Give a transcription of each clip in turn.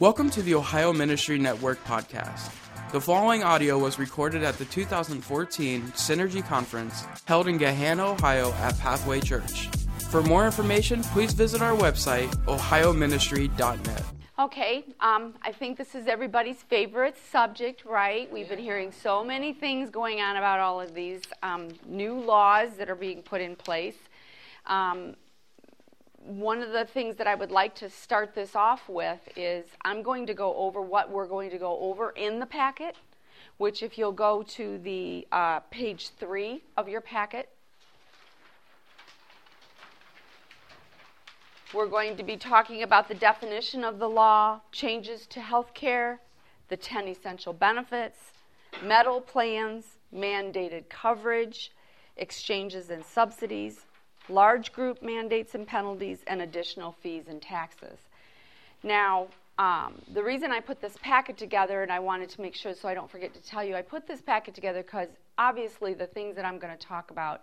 Welcome to the Ohio Ministry Network podcast. The following audio was recorded at the 2014 Synergy Conference held in Gahanna, Ohio at Pathway Church. For more information, please visit our website, ohioministry.net. Okay, um, I think this is everybody's favorite subject, right? We've been hearing so many things going on about all of these um, new laws that are being put in place. Um, one of the things that I would like to start this off with is I'm going to go over what we're going to go over in the packet, which, if you'll go to the uh, page three of your packet, we're going to be talking about the definition of the law, changes to health care, the 10 essential benefits, metal plans, mandated coverage, exchanges and subsidies large group mandates and penalties, and additional fees and taxes. Now, um, the reason I put this packet together, and I wanted to make sure so I don't forget to tell you, I put this packet together because obviously the things that I'm going to talk about,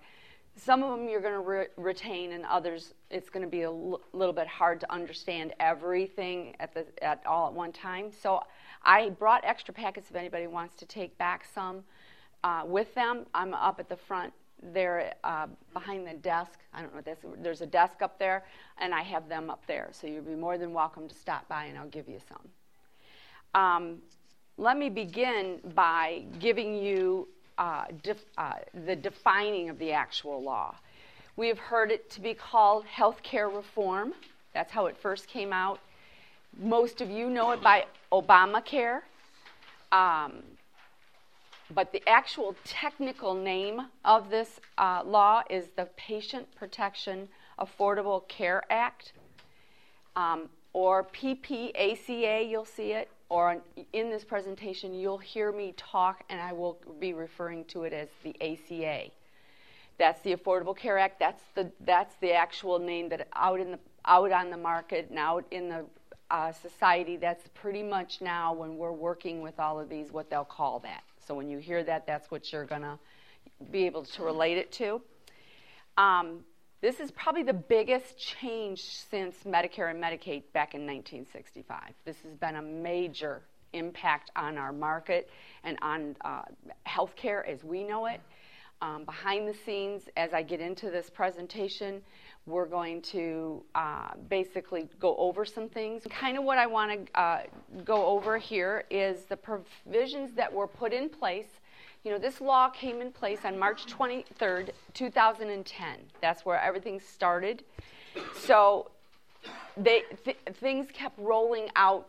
some of them you're going to re- retain, and others it's going to be a l- little bit hard to understand everything at the at all at one time. So I brought extra packets if anybody wants to take back some uh, with them. I'm up at the front they're uh, behind the desk. I don't know. There's a desk up there, and I have them up there. So you'd be more than welcome to stop by, and I'll give you some. Um, let me begin by giving you uh, def- uh, the defining of the actual law. We have heard it to be called health care reform. That's how it first came out. Most of you know it by Obamacare. Um, but the actual technical name of this uh, law is the Patient Protection Affordable Care Act, um, or PPACA, you'll see it, or in this presentation, you'll hear me talk and I will be referring to it as the ACA. That's the Affordable Care Act. That's the, that's the actual name that out, in the, out on the market and out in the uh, society, that's pretty much now when we're working with all of these, what they'll call that. So when you hear that, that's what you're going to be able to relate it to. Um, this is probably the biggest change since Medicare and Medicaid back in 1965. This has been a major impact on our market and on uh, healthcare as we know it. Um, behind the scenes, as I get into this presentation, we're going to uh, basically go over some things. Kind of what I want to uh, go over here is the provisions that were put in place. You know, this law came in place on March 23rd, 2010. That's where everything started. So they, th- things kept rolling out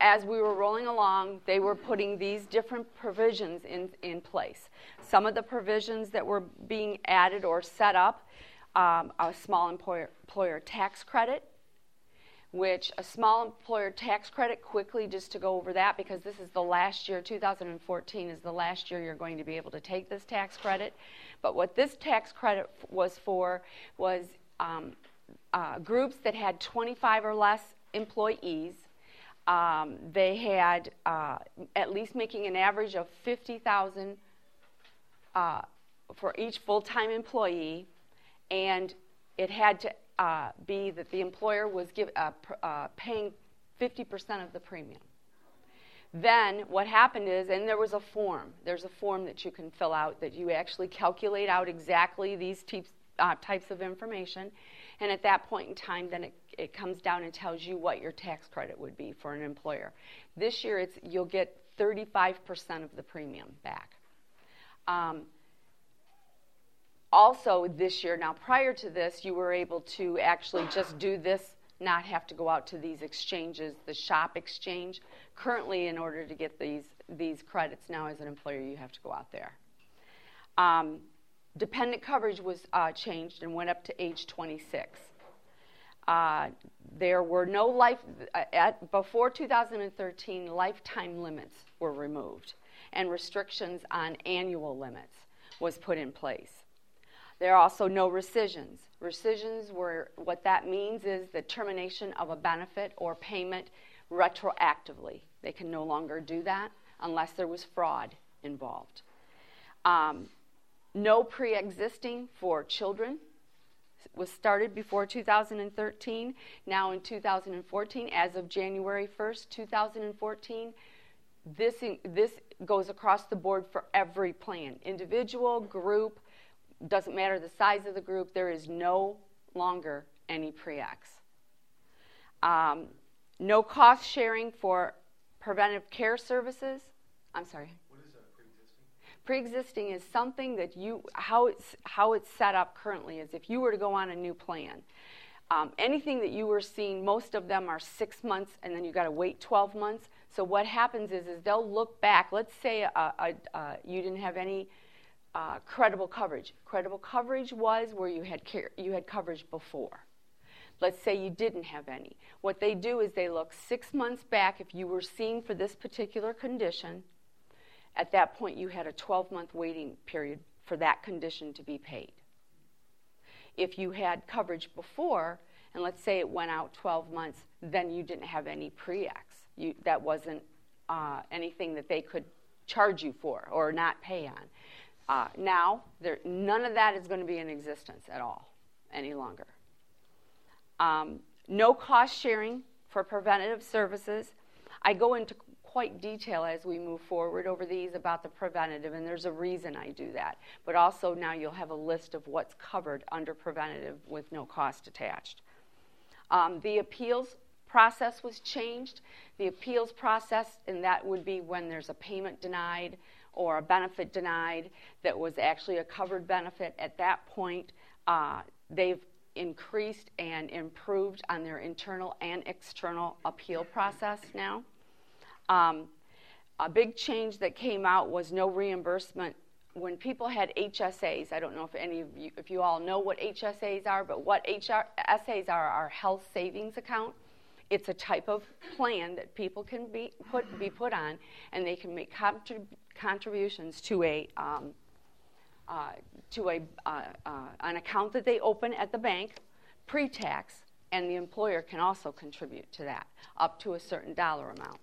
as we were rolling along, they were putting these different provisions in, in place. Some of the provisions that were being added or set up um, a small employer, employer tax credit, which a small employer tax credit, quickly just to go over that, because this is the last year, 2014 is the last year you're going to be able to take this tax credit. But what this tax credit was for was um, uh, groups that had 25 or less employees. Um, they had uh, at least making an average of 50,000 uh, for each full-time employee and it had to uh, be that the employer was give, uh, pr- uh, paying 50% of the premium. Then what happened is, and there was a form. There's a form that you can fill out that you actually calculate out exactly these types, uh, types of information. And at that point in time, then it, it comes down and tells you what your tax credit would be for an employer. This year, it's, you'll get 35% of the premium back. Um, also this year, now prior to this, you were able to actually just do this, not have to go out to these exchanges, the shop exchange. Currently, in order to get these, these credits now as an employer, you have to go out there. Um, dependent coverage was uh, changed and went up to age 26. Uh, there were no life, uh, at, before 2013, lifetime limits were removed and restrictions on annual limits was put in place. There are also no rescissions. Rescissions were what that means is the termination of a benefit or payment retroactively. They can no longer do that unless there was fraud involved. Um, no pre existing for children. was started before 2013. Now in 2014, as of January 1st, 2014, this, this goes across the board for every plan individual, group, doesn't matter the size of the group, there is no longer any pre-X. Um, no cost sharing for preventive care services. I'm sorry. What is that, pre-existing? Pre-existing is something that you how it's how it's set up currently is if you were to go on a new plan. Um, anything that you were seeing, most of them are six months, and then you got to wait 12 months. So what happens is, is they'll look back. Let's say uh, uh, you didn't have any uh, credible coverage. Credible coverage was where you had care, you had coverage before. Let's say you didn't have any. What they do is they look six months back if you were seen for this particular condition. At that point, you had a 12 month waiting period for that condition to be paid. If you had coverage before, and let's say it went out 12 months, then you didn't have any pre-X. You, that wasn't uh, anything that they could charge you for or not pay on. Uh, now, there, none of that is going to be in existence at all any longer. Um, no cost sharing for preventative services. I go into quite detail as we move forward over these about the preventative, and there's a reason I do that. But also now you'll have a list of what's covered under preventative with no cost attached. Um, the appeals process was changed. The appeals process, and that would be when there's a payment denied or a benefit denied that was actually a covered benefit. At that point, uh, they've increased and improved on their internal and external appeal process now. Um, a big change that came out was no reimbursement when people had HSAs. I don't know if any of you, if you all know what HSAs are, but what HSAs are are health savings account. It's a type of plan that people can be put be put on, and they can make contrib- contributions to a um, uh, to a, uh, uh, an account that they open at the bank pre-tax, and the employer can also contribute to that up to a certain dollar amount.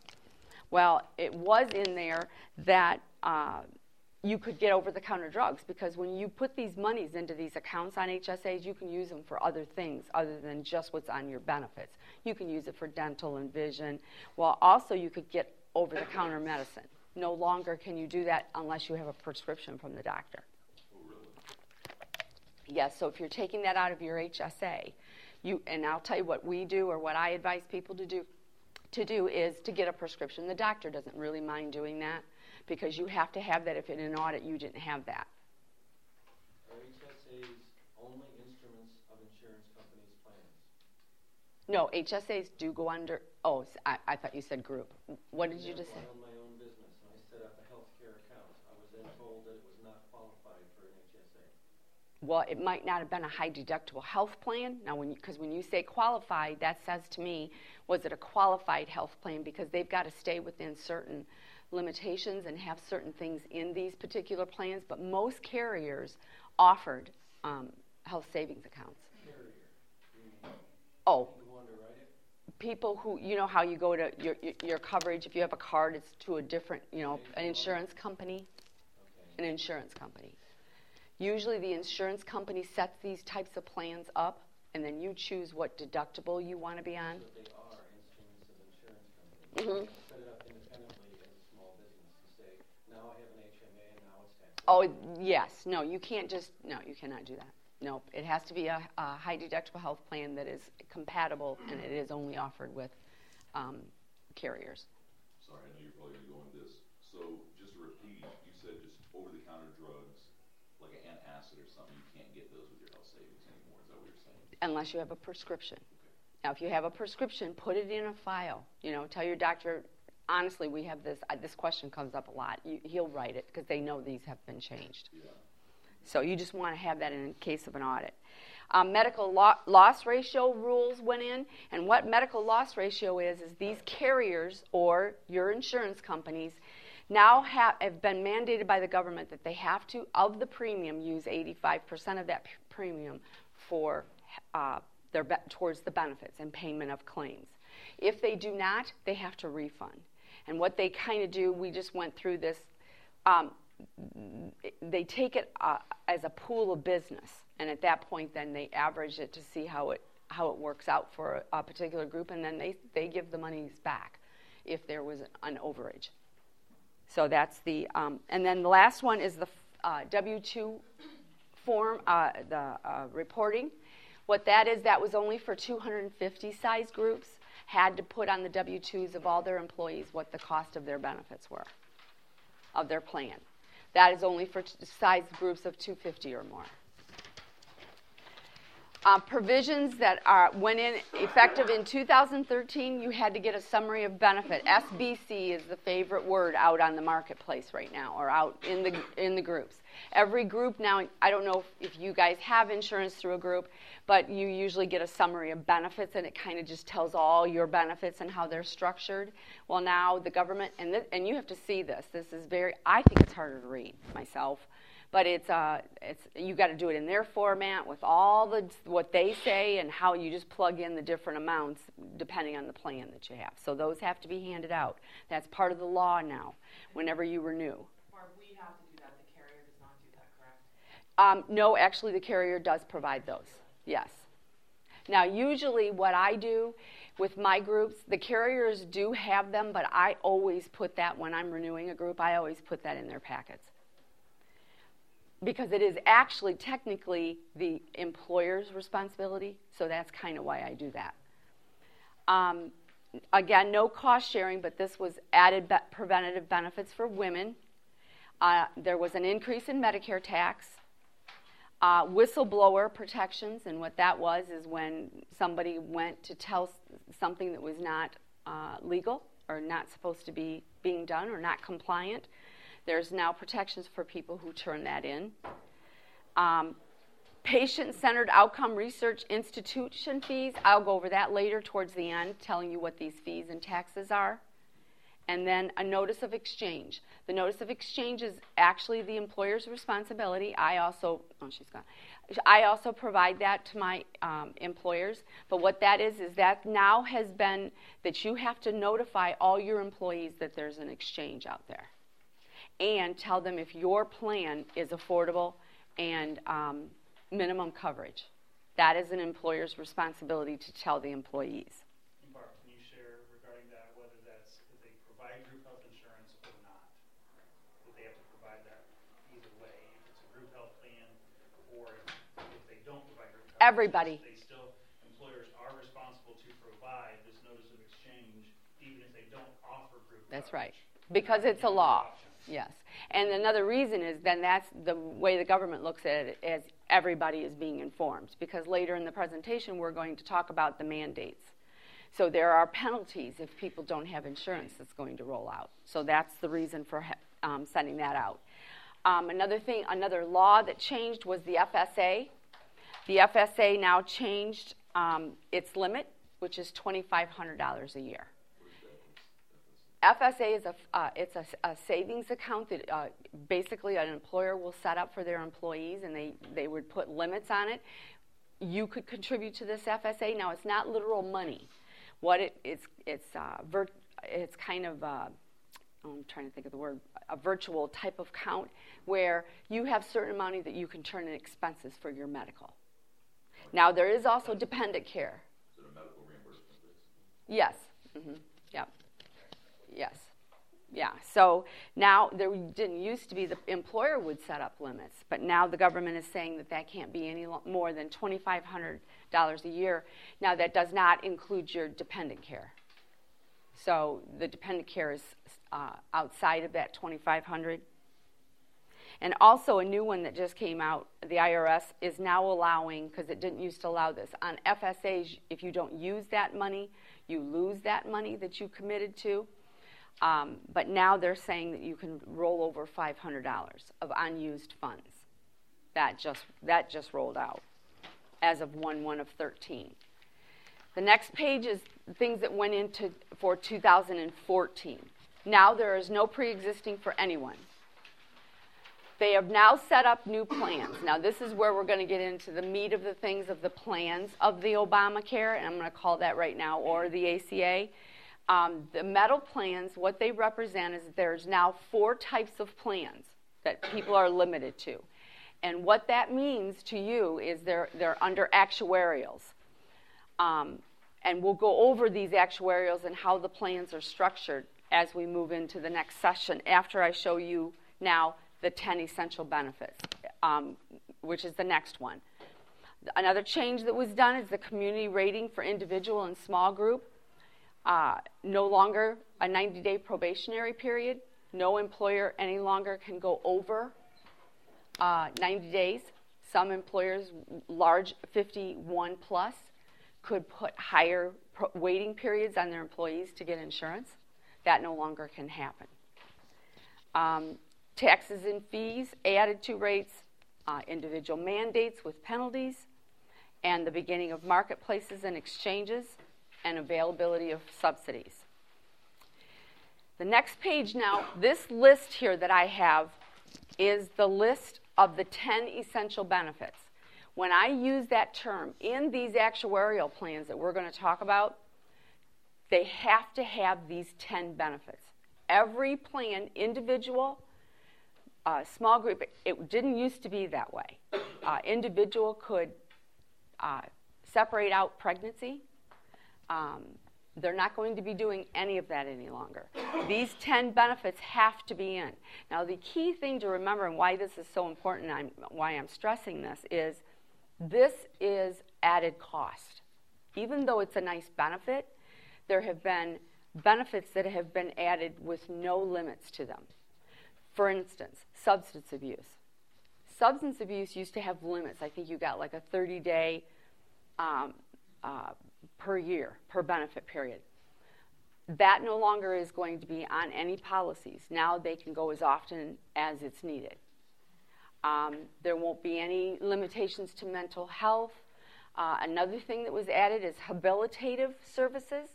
Well, it was in there that uh, you could get over the counter drugs because when you put these monies into these accounts on HSAs, you can use them for other things other than just what's on your benefits. You can use it for dental and vision. while also, you could get over the counter medicine. No longer can you do that unless you have a prescription from the doctor. Oh, yes, so if you're taking that out of your HSA, you and I'll tell you what we do or what I advise people to do to do is to get a prescription. The doctor doesn't really mind doing that because you have to have that if in an audit you didn't have that. Are HSAs only instruments of insurance companies' plans? No, HSAs do go under. Oh, I, I thought you said group. What did you just say? Well, it might not have been a high deductible health plan. Now, because when, when, you say qualified, that says to me, was it a qualified health plan? Because they've got to stay within certain limitations and have certain things in these particular plans. But most carriers offered um, health savings accounts. Carrier. Oh. People who, you know how you go to your, your, your, coverage, if you have a card, it's to a different, you know, an insurance company. An insurance company. Usually, the insurance company sets these types of plans up, and then you choose what deductible you want to be on. So they are instruments of insurance companies. Mm-hmm. Set it up independently as a small business to say, now I have an HMA and now it's taxable. Oh, yes. No, you can't just, no, you cannot do that. No, it has to be a, a high deductible health plan that is compatible and it is only offered with um, carriers. Sorry, I know you're probably going to go into this. So, just to repeat, you said just over the counter drugs like an antacid or something, you can't get those with your health savings anymore. Is that what you're saying? Unless you have a prescription. Now, if you have a prescription, put it in a file. You know, tell your doctor. Honestly, we have this. Uh, this question comes up a lot. You, he'll write it because they know these have been changed. Yeah. So you just want to have that in case of an audit. Um, medical lo- loss ratio rules went in, and what medical loss ratio is is these carriers or your insurance companies now have, have been mandated by the government that they have to, of the premium, use 85% of that p- premium for uh, their be- towards the benefits and payment of claims. If they do not, they have to refund. And what they kind of do, we just went through this. Um, they take it uh, as a pool of business, and at that point, then they average it to see how it how it works out for a, a particular group, and then they they give the monies back if there was an overage. So that's the um, and then the last one is the uh, W two form, uh, the uh, reporting. What that is, that was only for 250 size groups. Had to put on the W 2s of all their employees what the cost of their benefits were, of their plan. That is only for size groups of 250 or more. Uh, provisions that are went in effective in 2013 you had to get a summary of benefit. Sbc is the favorite word out on the marketplace right now or out in the in the groups. Every group now i don't know if, if you guys have insurance through a group but you usually get a summary of benefits and it kind of just tells all your benefits and how they're structured. Well now the government and, th- and you have to see this. This is very i think it's harder to read myself but it's uh, it's you got to do it in their format with all the what they say and how you just plug in the different amounts depending on the plan that you have. So those have to be handed out. That's part of the law now. Whenever you renew. Or we have to do that. The carrier does not do that, correct? Um, no, actually, the carrier does provide those. Yes. Now, usually, what I do with my groups, the carriers do have them, but I always put that when I'm renewing a group. I always put that in their packets because it is actually technically the employer's responsibility, so that's kind of why I do that. Um, again, no cost sharing, but this was added be- preventative benefits for women. Uh, there was an increase in Medicare tax. Uh, whistleblower protections, and what that was is when somebody went to tell something that was not uh, legal or not supposed to be being done or not compliant. There's now protections for people who turn that in. Um, Patient centered outcome research institution fees. I'll go over that later towards the end, telling you what these fees and taxes are. And then a notice of exchange. The notice of exchange is actually the employer's responsibility. I also, oh, she's gone. I also provide that to my um, employers. But what that is, is that now has been that you have to notify all your employees that there's an exchange out there and tell them if your plan is affordable and um, minimum coverage. That is an employer's responsibility to tell the employees. Barb, can you share regarding that whether that's if they provide group health insurance or not? That they have to provide that either way, if it's a group health plan or if, if they don't provide group health Everybody. They still, employers are responsible to provide this notice of exchange even if they don't offer group That's coverage. right. Because it's a law. Yes. And another reason is then that's the way the government looks at it as everybody is being informed. Because later in the presentation, we're going to talk about the mandates. So there are penalties if people don't have insurance that's going to roll out. So that's the reason for um, sending that out. Um, another thing, another law that changed was the FSA. The FSA now changed um, its limit, which is $2,500 a year. FSA is a uh, it's a, a, savings account that uh, basically an employer will set up for their employees, and they they would put limits on it. You could contribute to this FSA. Now it's not literal money. What it, it's it's uh, vir- it's kind of uh, I'm trying to think of the word a virtual type of count where you have certain money that you can turn in expenses for your medical. Now there is also dependent care. Is it a medical reimbursement? Yes. Mm-hmm. Yep. Yes. Yeah. So now there didn't used to be the employer would set up limits, but now the government is saying that that can't be any more than twenty five hundred dollars a year. Now that does not include your dependent care. So the dependent care is uh, outside of that twenty five hundred. And also a new one that just came out, the IRS is now allowing, because it didn't used to allow this, on FSAs, if you don't use that money, you lose that money that you committed to. Um, but now they're saying that you can roll over $500 of unused funds. That just, that just rolled out as of 1 1 of 13. The next page is things that went into for 2014. Now there is no pre existing for anyone. They have now set up new plans. Now, this is where we're going to get into the meat of the things of the plans of the Obamacare, and I'm going to call that right now, or the ACA. Um, the metal plans, what they represent is there's now four types of plans that people are limited to. And what that means to you is they're, they're under actuarials. Um, and we'll go over these actuarials and how the plans are structured as we move into the next session after I show you now the 10 essential benefits, um, which is the next one. Another change that was done is the community rating for individual and small group. Uh, no longer a 90 day probationary period. No employer any longer can go over uh, 90 days. Some employers, large 51 plus, could put higher pro- waiting periods on their employees to get insurance. That no longer can happen. Um, taxes and fees added to rates, uh, individual mandates with penalties, and the beginning of marketplaces and exchanges, and availability of subsidies. The next page now, this list here that I have is the list of the 10 essential benefits. When I use that term in these actuarial plans that we're going to talk about, they have to have these 10 benefits. Every plan, individual, uh, small group, it didn't used to be that way. Uh, individual could uh, separate out pregnancy. Um, they're not going to be doing any of that any longer. These 10 benefits have to be in. Now, the key thing to remember and why this is so important, and why I'm stressing this, is this is added cost. Even though it's a nice benefit, there have been benefits that have been added with no limits to them. For instance, substance abuse. Substance abuse used to have limits. I think you got like a 30 day um, uh, per year, per benefit period. That no longer is going to be on any policies. Now they can go as often as it's needed. Um, there won't be any limitations to mental health. Uh, another thing that was added is habilitative services.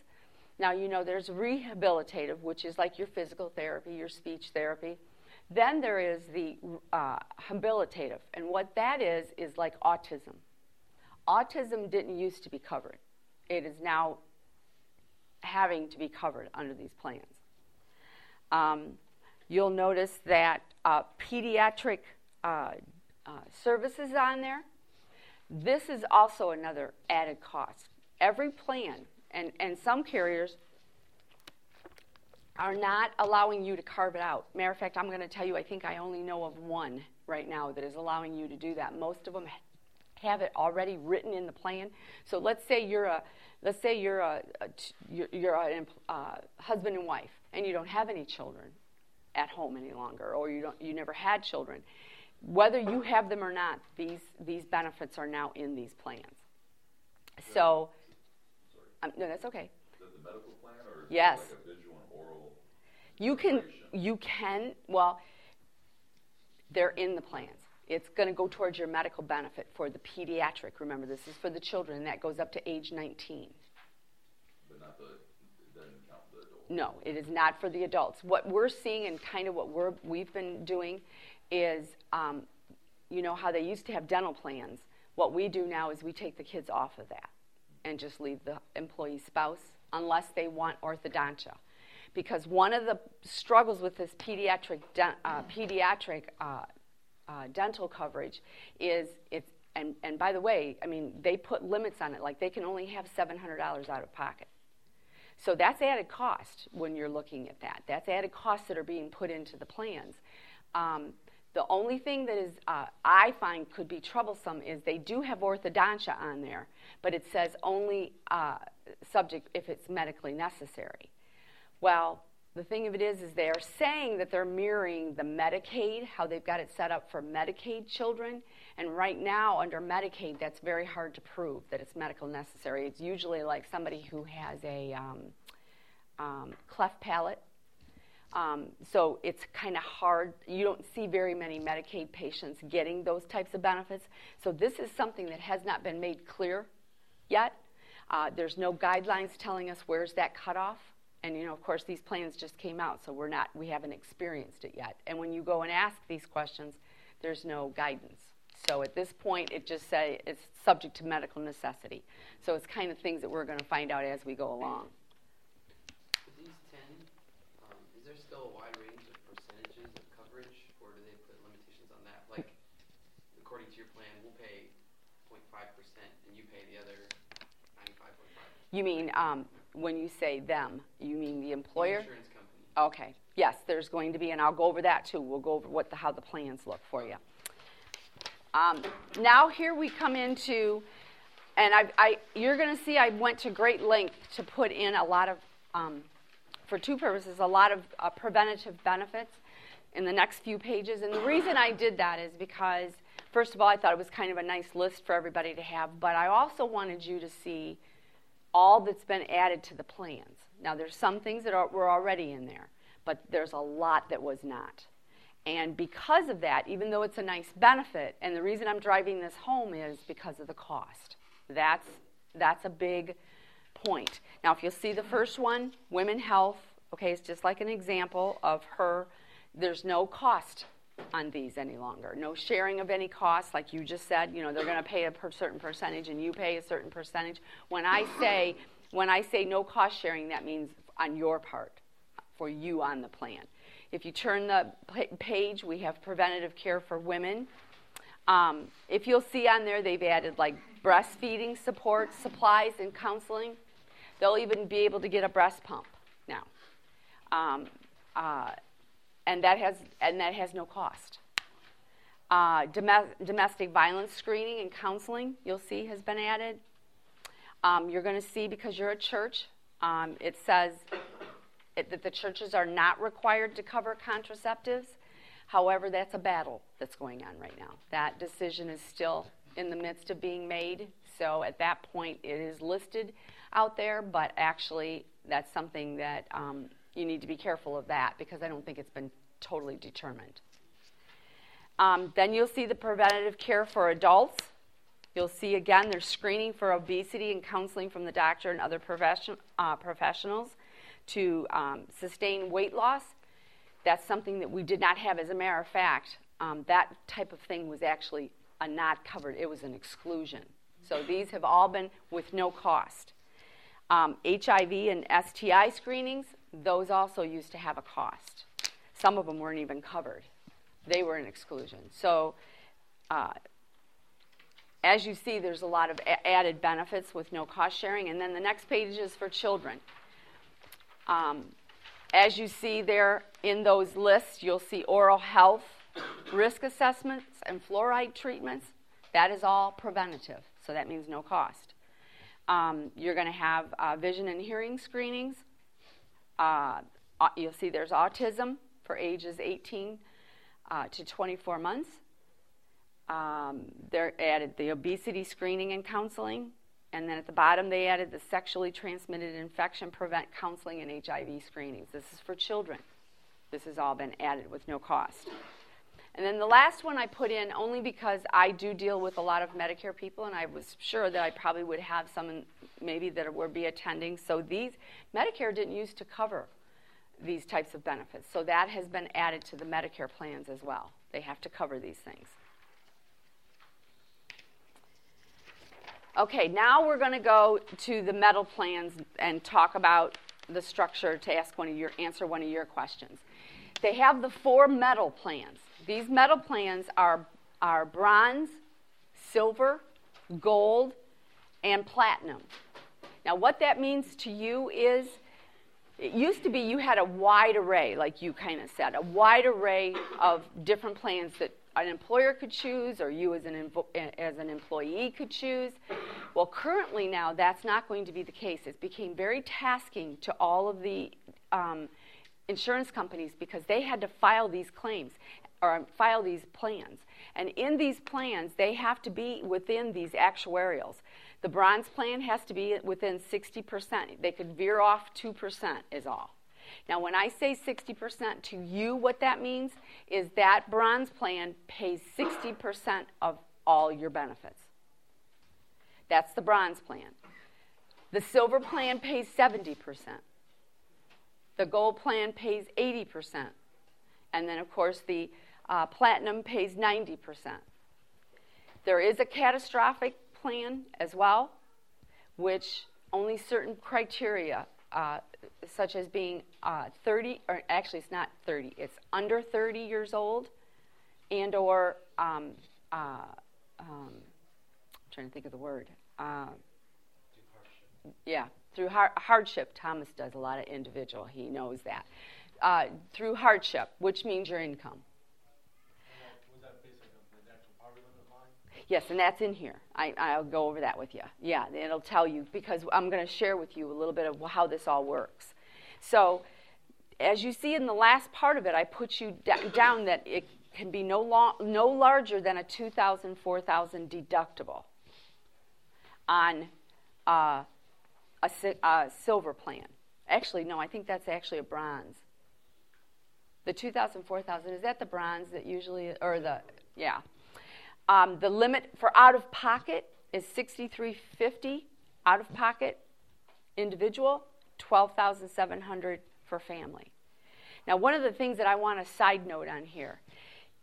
Now, you know, there's rehabilitative, which is like your physical therapy, your speech therapy. Then there is the uh, habilitative, and what that is, is like autism. Autism didn't used to be covered it is now having to be covered under these plans. Um, you'll notice that uh, pediatric uh, uh, services on there. This is also another added cost. Every plan, and, and some carriers are not allowing you to carve it out. Matter of fact, I'm going to tell you, I think I only know of one right now that is allowing you to do that. Most of them have it already written in the plan. So let's say you're a let's say you're a, a you're, you're a uh, husband and wife and you don't have any children at home any longer or you don't you never had children. Whether you have them or not, these these benefits are now in these plans. So, um, no, that's okay. Is that the medical plan or yes. like a visual and oral? You can you can well. They're in the plans. It's going to go towards your medical benefit for the pediatric. Remember, this is for the children, and that goes up to age 19. But not the, it doesn't count the adult. No, it is not for the adults. What we're seeing and kind of what we're, we've been doing is, um, you know, how they used to have dental plans. What we do now is we take the kids off of that and just leave the employee spouse unless they want orthodontia. Because one of the struggles with this pediatric, uh, pediatric uh, uh, dental coverage is it's and, and by the way, I mean they put limits on it, like they can only have seven hundred dollars out of pocket. So that's added cost when you're looking at that. That's added costs that are being put into the plans. Um, the only thing that is uh, I find could be troublesome is they do have orthodontia on there, but it says only uh, subject if it's medically necessary. Well, the thing of it is is they're saying that they're mirroring the medicaid how they've got it set up for medicaid children. And right now under medicaid that's very hard to prove that it's medical necessary. It's usually like somebody who has a um, um, cleft palate. Um, so it's kind of hard. You don't see very many medicaid patients getting those types of benefits. So this is something that has not been made clear yet. Uh, there's no guidelines telling us where's that cutoff and you know of course these plans just came out so we're not we haven't experienced it yet and when you go and ask these questions there's no guidance so at this point it just say it's subject to medical necessity so it's kind of things that we're going to find out as we go along these ten, um, is there still a wide range of percentages of coverage, or do they put limitations on that? Like according to your plan, we'll pay 0.5 percent, and you pay the other 95.5. You mean um, when you say them, you mean the employer? Insurance company. Okay. Yes, there's going to be, and I'll go over that too. We'll go over what the, how the plans look for you. Um, now here we come into, and I, I you're going to see I went to great length to put in a lot of, um, for two purposes, a lot of uh, preventative benefits in the next few pages. And the reason I did that is because, first of all, I thought it was kind of a nice list for everybody to have, but I also wanted you to see all that's been added to the plans. Now, there's some things that are, were already in there, but there's a lot that was not. And because of that, even though it's a nice benefit, and the reason I'm driving this home is because of the cost. That's, that's a big point. Now, if you'll see the first one, women health, okay, it's just like an example of her. There's no cost on these any longer. No sharing of any costs, like you just said. You know, they're going to pay a per certain percentage, and you pay a certain percentage. When I say when I say no cost sharing, that means on your part, for you on the plan. If you turn the page, we have preventative care for women. Um, if you'll see on there, they've added like breastfeeding support, supplies, and counseling. They'll even be able to get a breast pump now. Um, uh, and that has and that has no cost. Uh, domestic violence screening and counseling, you'll see, has been added. Um, you're going to see because you're a church, um, it says it, that the churches are not required to cover contraceptives. However, that's a battle that's going on right now. That decision is still in the midst of being made. So at that point, it is listed out there, but actually, that's something that um, you need to be careful of that because I don't think it's been totally determined. Um, then you'll see the preventative care for adults. You'll see again there's screening for obesity and counseling from the doctor and other profession, uh, professionals to um, sustain weight loss. That's something that we did not have. As a matter of fact, um, that type of thing was actually a not covered, it was an exclusion. So these have all been with no cost. Um, HIV and STI screenings, those also used to have a cost. Some of them weren't even covered, they were an exclusion. So, uh, as you see, there's a lot of added benefits with no cost sharing. And then the next page is for children. Um, as you see there in those lists, you'll see oral health, risk assessments, and fluoride treatments. That is all preventative, so that means no cost. Um, you're going to have uh, vision and hearing screenings. Uh, you'll see there's autism for ages 18 uh, to 24 months. Um, they added the obesity screening and counseling. And then at the bottom, they added the sexually transmitted infection prevent counseling and HIV screenings. This is for children. This has all been added with no cost. And then the last one I put in only because I do deal with a lot of Medicare people, and I was sure that I probably would have some maybe that would be attending. So these Medicare didn't used to cover these types of benefits. So that has been added to the Medicare plans as well. They have to cover these things. Okay, now we're going to go to the metal plans and talk about the structure to ask one of your answer one of your questions. They have the four metal plans. These metal plans are are bronze, silver, gold, and platinum. Now, what that means to you is it used to be you had a wide array, like you kind of said, a wide array of different plans that an employer could choose or you as an, as an employee could choose. Well, currently now that's not going to be the case. It became very tasking to all of the um, insurance companies because they had to file these claims or um, file these plans. And in these plans, they have to be within these actuarials. The bronze plan has to be within 60%. They could veer off 2% is all. Now, when I say 60% to you, what that means is that bronze plan pays 60% of all your benefits. That's the bronze plan. The silver plan pays 70%. The gold plan pays 80%. And then, of course, the uh, platinum pays 90%. There is a catastrophic plan as well, which only certain criteria, uh, such as being uh, 30, or actually it's not 30, it's under 30 years old, and or um, uh, um, trying to think of the word. Uh, yeah, through har- hardship. Thomas does a lot of individual. He knows that. Uh, through hardship, which means your income. Yes, and that's in here. I, I'll go over that with you. Yeah, it'll tell you because I'm going to share with you a little bit of how this all works. So, as you see in the last part of it, I put you d- down that it can be no, long, no larger than a 2,000, 4,000 deductible on uh, a, a silver plan. Actually, no, I think that's actually a bronze. The 2,000, 4,000, is that the bronze that usually, or the, yeah. Um, the limit for out of pocket is 6350 out of pocket individual, 12,700 for family. Now, one of the things that I want to side note on here,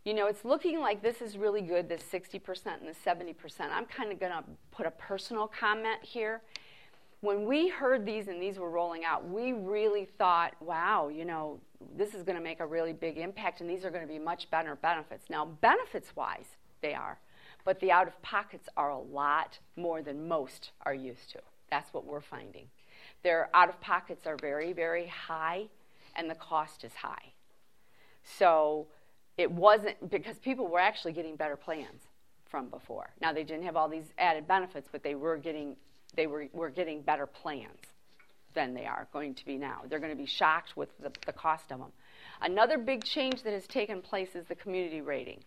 you know, it's looking like this is really good, this 60% and the 70%. I'm kind of going to put a personal comment here. When we heard these and these were rolling out, we really thought, wow, you know, this is going to make a really big impact and these are going to be much better benefits. Now, benefits wise, they are, but the out of pockets are a lot more than most are used to. That's what we're finding. Their out of pockets are very, very high and the cost is high. So it wasn't because people were actually getting better plans from before. Now they didn't have all these added benefits, but they were getting they were, were getting better plans than they are going to be now. They're going to be shocked with the, the cost of them. Another big change that has taken place is the community rating.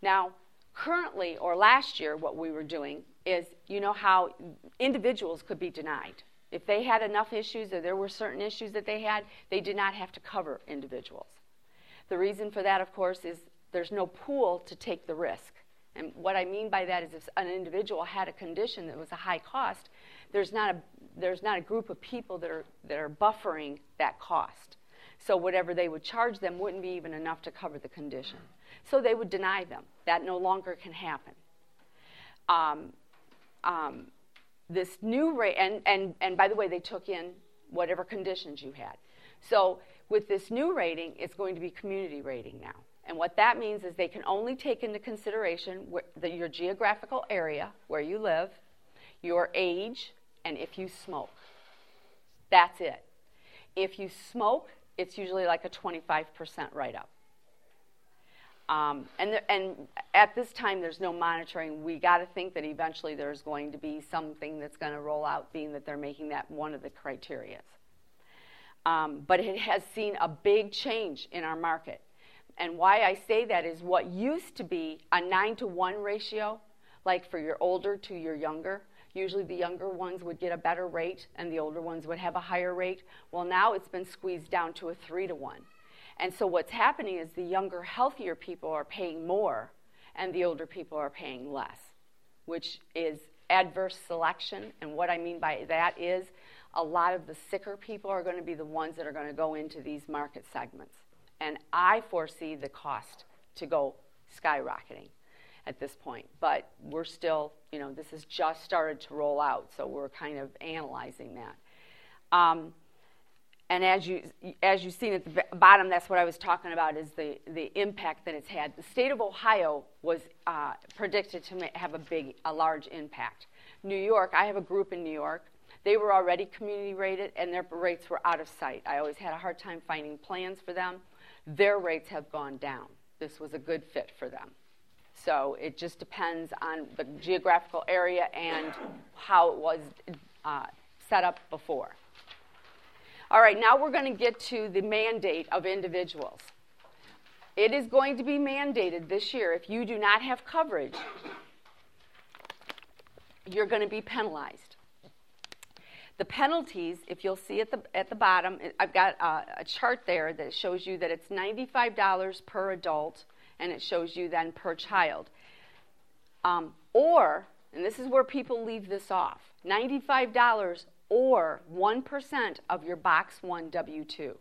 Now, currently or last year, what we were doing is you know how individuals could be denied. If they had enough issues or there were certain issues that they had, they did not have to cover individuals. The reason for that, of course, is there's no pool to take the risk. And what I mean by that is if an individual had a condition that was a high cost, there's not a, there's not a group of people that are, that are buffering that cost. So whatever they would charge them wouldn't be even enough to cover the condition. So they would deny them. That no longer can happen. Um, um, this new rate, and, and, and by the way, they took in whatever conditions you had. So with this new rating, it's going to be community rating now. And what that means is they can only take into consideration the, your geographical area, where you live, your age, and if you smoke. That's it. If you smoke, it's usually like a 25% write up. Um, and, and at this time, there's no monitoring. We got to think that eventually there's going to be something that's going to roll out, being that they're making that one of the criteria. Um, but it has seen a big change in our market. And why I say that is what used to be a 9 to 1 ratio, like for your older to your younger, usually the younger ones would get a better rate and the older ones would have a higher rate. Well, now it's been squeezed down to a 3 to 1. And so what's happening is the younger, healthier people are paying more and the older people are paying less, which is adverse selection. And what I mean by that is a lot of the sicker people are going to be the ones that are going to go into these market segments. And I foresee the cost to go skyrocketing at this point. But we're still, you know, this has just started to roll out, so we're kind of analyzing that. Um, and as you as you've seen at the bottom, that's what I was talking about is the the impact that it's had. The state of Ohio was uh, predicted to have a big, a large impact. New York, I have a group in New York. They were already community rated, and their rates were out of sight. I always had a hard time finding plans for them. Their rates have gone down. This was a good fit for them. So it just depends on the geographical area and how it was uh, set up before. All right, now we're going to get to the mandate of individuals. It is going to be mandated this year. If you do not have coverage, you're going to be penalized. The penalties, if you'll see at the, at the bottom, I've got a, a chart there that shows you that it's $95 per adult and it shows you then per child. Um, or, and this is where people leave this off $95 or 1% of your Box 1 W 2.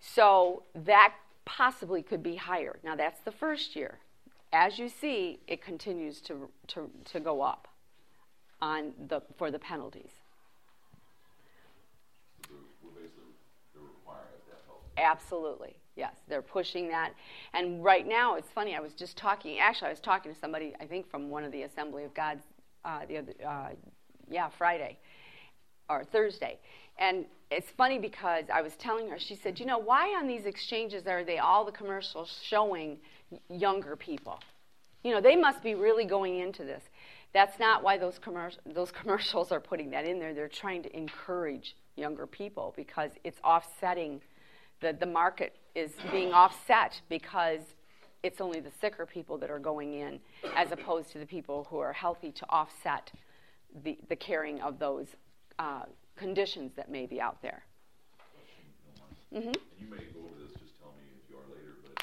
So that possibly could be higher. Now, that's the first year. As you see, it continues to, to, to go up on the, for the penalties. Absolutely. Yes, they're pushing that. And right now, it's funny. I was just talking. Actually, I was talking to somebody. I think from one of the Assembly of God, uh, the other, uh, yeah, Friday or Thursday. And it's funny because I was telling her. She said, "You know, why on these exchanges are they all the commercials showing younger people? You know, they must be really going into this." That's not why those, commer- those commercials are putting that in there. They're trying to encourage younger people because it's offsetting the, the market is being offset because it's only the sicker people that are going in as opposed to the people who are healthy to offset the, the carrying of those uh, conditions that may be out there. Mm-hmm. And you may go over this, just tell me if you are later, but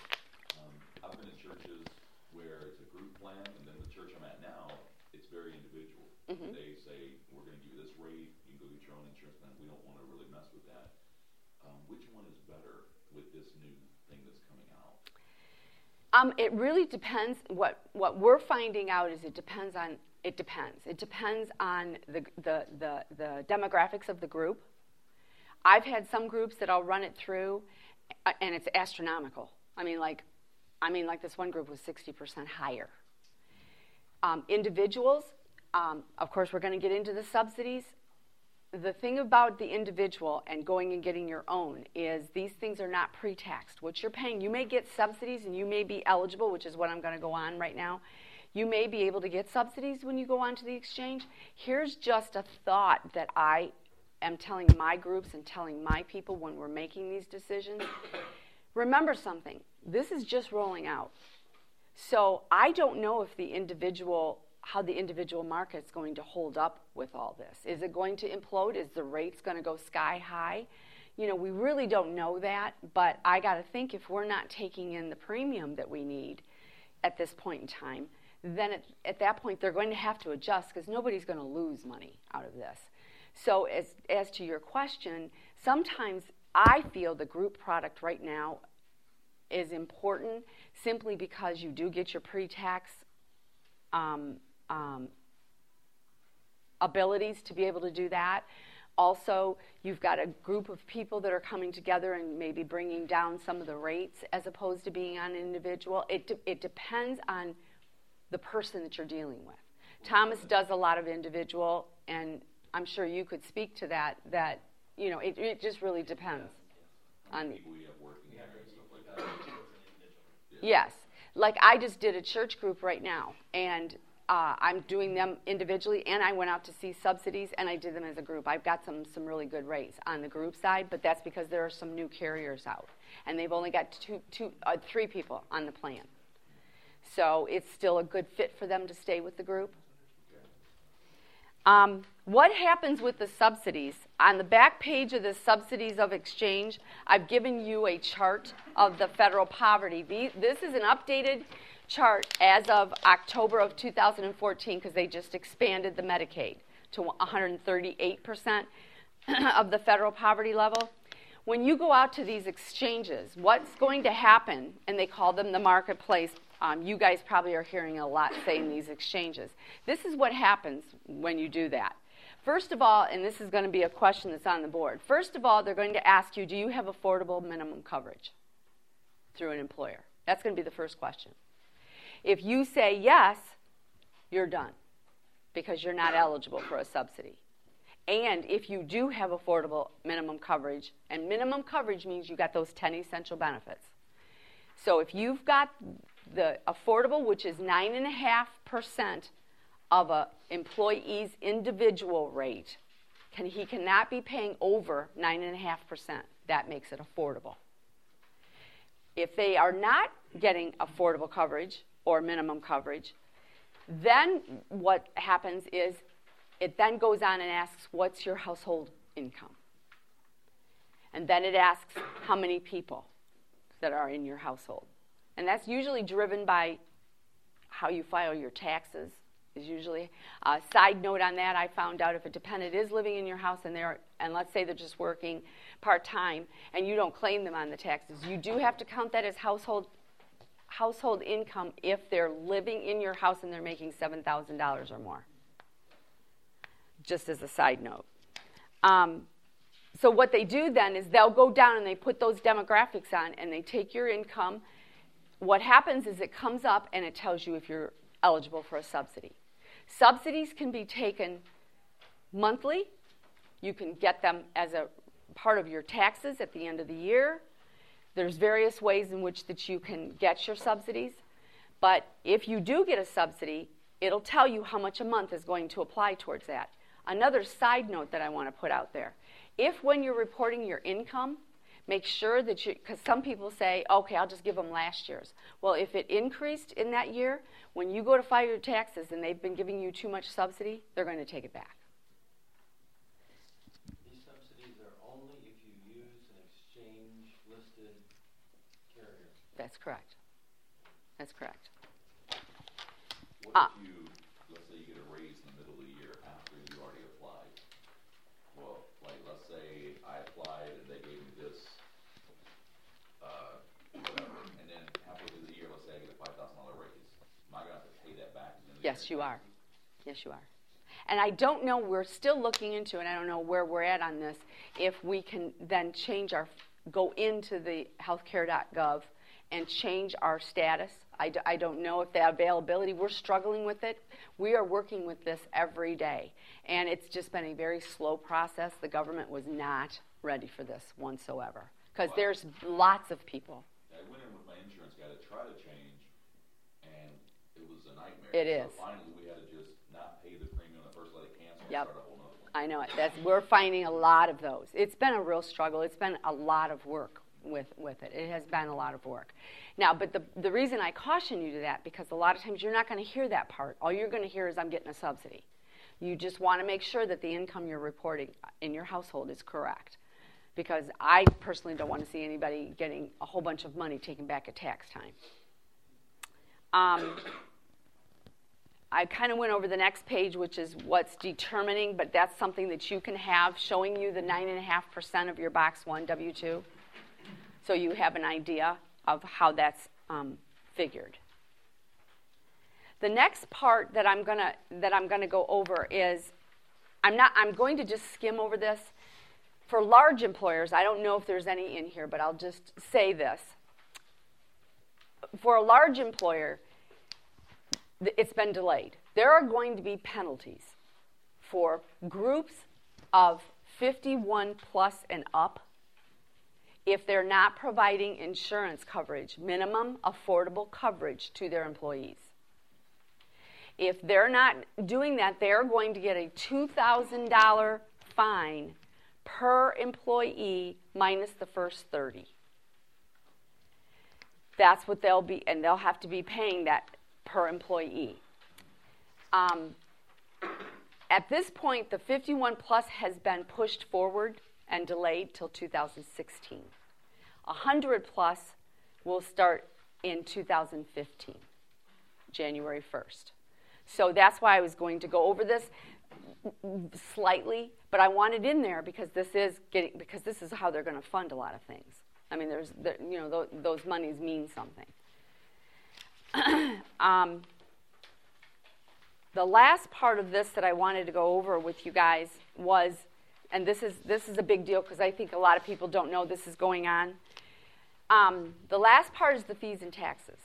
um, I've been in churches where it's a group plan, and then the church I'm at now, it's very individual. Mm-hmm. They say, we're going to give you this rate, you can go get your own insurance plan. We don't want to really mess with that. Um, which one is better with this new thing that's coming out? Um, it really depends. What, what we're finding out is it depends on it depends. It depends on the, the, the, the, demographics of the group. I've had some groups that I'll run it through, uh, and it's astronomical. I mean, like, I mean, like this one group was 60% higher. Um, individuals, um, of course, we're going to get into the subsidies. The thing about the individual and going and getting your own is these things are not pre taxed. What you're paying, you may get subsidies and you may be eligible, which is what I'm going to go on right now. You may be able to get subsidies when you go onto the exchange. Here's just a thought that I am telling my groups and telling my people when we're making these decisions. Remember something this is just rolling out. So I don't know if the individual, how the individual market is going to hold up with all this. Is it going to implode? Is the rates going to go sky high? You know, we really don't know that, but I got to think if we're not taking in the premium that we need at this point in time, then at, at that point they're going to have to adjust because nobody's going to lose money out of this. So, as, as to your question, sometimes I feel the group product right now is important simply because you do get your pre tax um, um, abilities to be able to do that. Also, you've got a group of people that are coming together and maybe bringing down some of the rates as opposed to being on an individual. It, de- it depends on the person that you're dealing with. Thomas does a lot of individual, and I'm sure you could speak to that. That you know, it, it just really depends on the. Yes, like I just did a church group right now, and uh, I'm doing them individually, and I went out to see subsidies, and I did them as a group. I've got some some really good rates on the group side, but that's because there are some new carriers out, and they've only got two, two, uh, three people on the plan. So it's still a good fit for them to stay with the group. Um, what happens with the subsidies? On the back page of the subsidies of exchange, I've given you a chart of the federal poverty. This is an updated chart as of October of 2014 because they just expanded the Medicaid to 138% of the federal poverty level. When you go out to these exchanges, what's going to happen, and they call them the marketplace um, you guys probably are hearing a lot saying these exchanges. This is what happens when you do that. First of all, and this is going to be a question that's on the board. First of all, they're going to ask you, do you have affordable minimum coverage through an employer? That's going to be the first question. If you say yes, you're done because you're not eligible for a subsidy. And if you do have affordable minimum coverage, and minimum coverage means you got those 10 essential benefits. So if you've got the affordable, which is 9.5% of an employee's individual rate, can, he cannot be paying over 9.5%. That makes it affordable. If they are not getting affordable coverage or minimum coverage, then what happens is it then goes on and asks, What's your household income? And then it asks, How many people that are in your household? And that's usually driven by how you file your taxes is usually a side note on that i found out if a dependent is living in your house and they're and let's say they're just working part-time and you don't claim them on the taxes you do have to count that as household household income if they're living in your house and they're making $7000 or more just as a side note um, so what they do then is they'll go down and they put those demographics on and they take your income. What happens is it comes up and it tells you if you're eligible for a subsidy. Subsidies can be taken monthly. You can get them as a part of your taxes at the end of the year. There's various ways in which that you can get your subsidies. But if you do get a subsidy, it'll tell you how much a month is going to apply towards that. Another side note that I want to put out there if when you're reporting your income, make sure that you, because some people say, okay, I'll just give them last year's. Well, if it increased in that year, when you go to file your taxes and they've been giving you too much subsidy, they're going to take it back. These subsidies are only if you use an exchange listed carrier. That's correct. That's correct. What Ah. if you, let's say you get a raise in the middle of the year after you already applied? Well, like, let's say I applied and they gave me this, uh, whatever, and then halfway through the year, let's say I get a five thousand dollar raise. Am I gonna have to pay that back? at the end of the Yes, you are. Yes, you are. And I don't know, we're still looking into, and I don't know where we're at on this, if we can then change our, go into the healthcare.gov and change our status. I, d- I don't know if the availability, we're struggling with it. We are working with this every day. And it's just been a very slow process. The government was not ready for this whatsoever. Because Wow. there's lots of people. I went in with my insurance guy to try to change, and it was a nightmare. It So is. finally, we had to just not pay the premium the first, let it cancel, and Yep. start a whole nother one. I know it. That's, we're finding a lot of those. It's been a real struggle. It's been a lot of work with, with it. It has been a lot of work. Now, but the, the reason I caution you to that, because a lot of times you're not going to hear that part. All you're going to hear is, I'm getting a subsidy. You just want to make sure that the income you're reporting in your household is correct. Because I personally don't want to see anybody getting a whole bunch of money taken back at tax time. Um, I kind of went over the next page, which is what's determining, but that's something that you can have showing you the 9.5% of your box one W 2. So you have an idea of how that's um, figured. The next part that I'm gonna that I'm gonna go over is I'm not I'm going to just skim over this. For large employers, I don't know if there's any in here, but I'll just say this. For a large employer, it's been delayed. There are going to be penalties for groups of 51 plus and up if they're not providing insurance coverage, minimum affordable coverage to their employees. If they're not doing that, they're going to get a $2,000 fine per employee minus the first 30. That's what they'll be, and they'll have to be paying that per employee. Um, at this point, the 51 plus has been pushed forward and delayed till 2016. 100 plus will start in 2015, January 1st. So that's why I was going to go over this slightly, but I want it in there because this is getting because this is how they're going to fund a lot of things. I mean, there's there, you know those, those monies mean something. um, the last part of this that I wanted to go over with you guys was, and this is this is a big deal because I think a lot of people don't know this is going on. Um, the last part is the fees and taxes.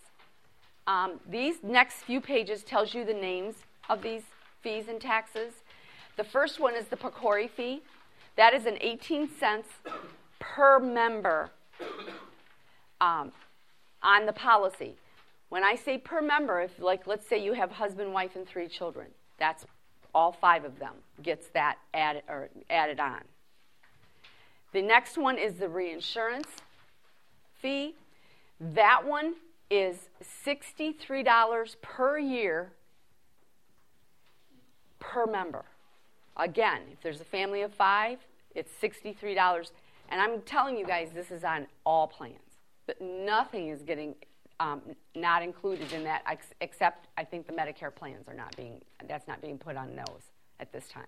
Um, these next few pages tells you the names of these fees and taxes. The first one is the PCORI fee. That is an 18 cents per member um, on the policy. When I say per member, if like let's say you have husband, wife, and three children, that's all five of them gets that added or added on. The next one is the reinsurance fee. That one is $63 per year per member. Again, if there's a family of five, it's $63. And I'm telling you guys, this is on all plans. But nothing is getting um, not included in that, except I think the Medicare plans are not being, that's not being put on those at this time.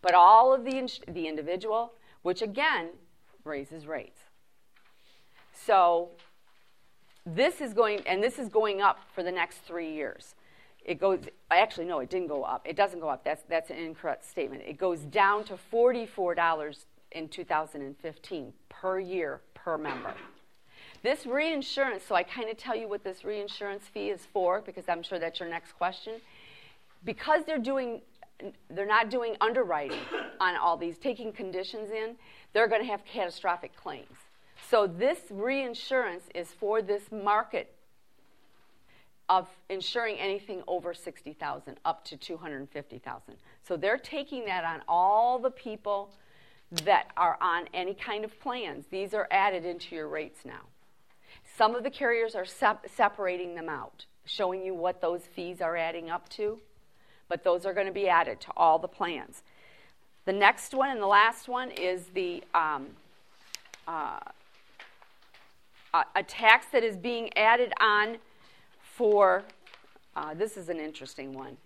But all of the, the individual, which again raises rates. So this is going, and this is going up for the next three years. It goes, actually, no, it didn't go up. It doesn't go up. That's, that's an incorrect statement. It goes down to $44 in 2015 per year per member. This reinsurance, so I kind of tell you what this reinsurance fee is for because I'm sure that's your next question. Because they're doing they're not doing underwriting on all these, taking conditions in, they're going to have catastrophic claims. So this reinsurance is for this market of insuring anything over 60,000 up to 250,000. So they're taking that on all the people that are on any kind of plans. These are added into your rates now. Some of the carriers are sep- separating them out, showing you what those fees are adding up to but those are going to be added to all the plans. The next one and the last one is the um, uh, a tax that is being added on for. Uh, this is an interesting one.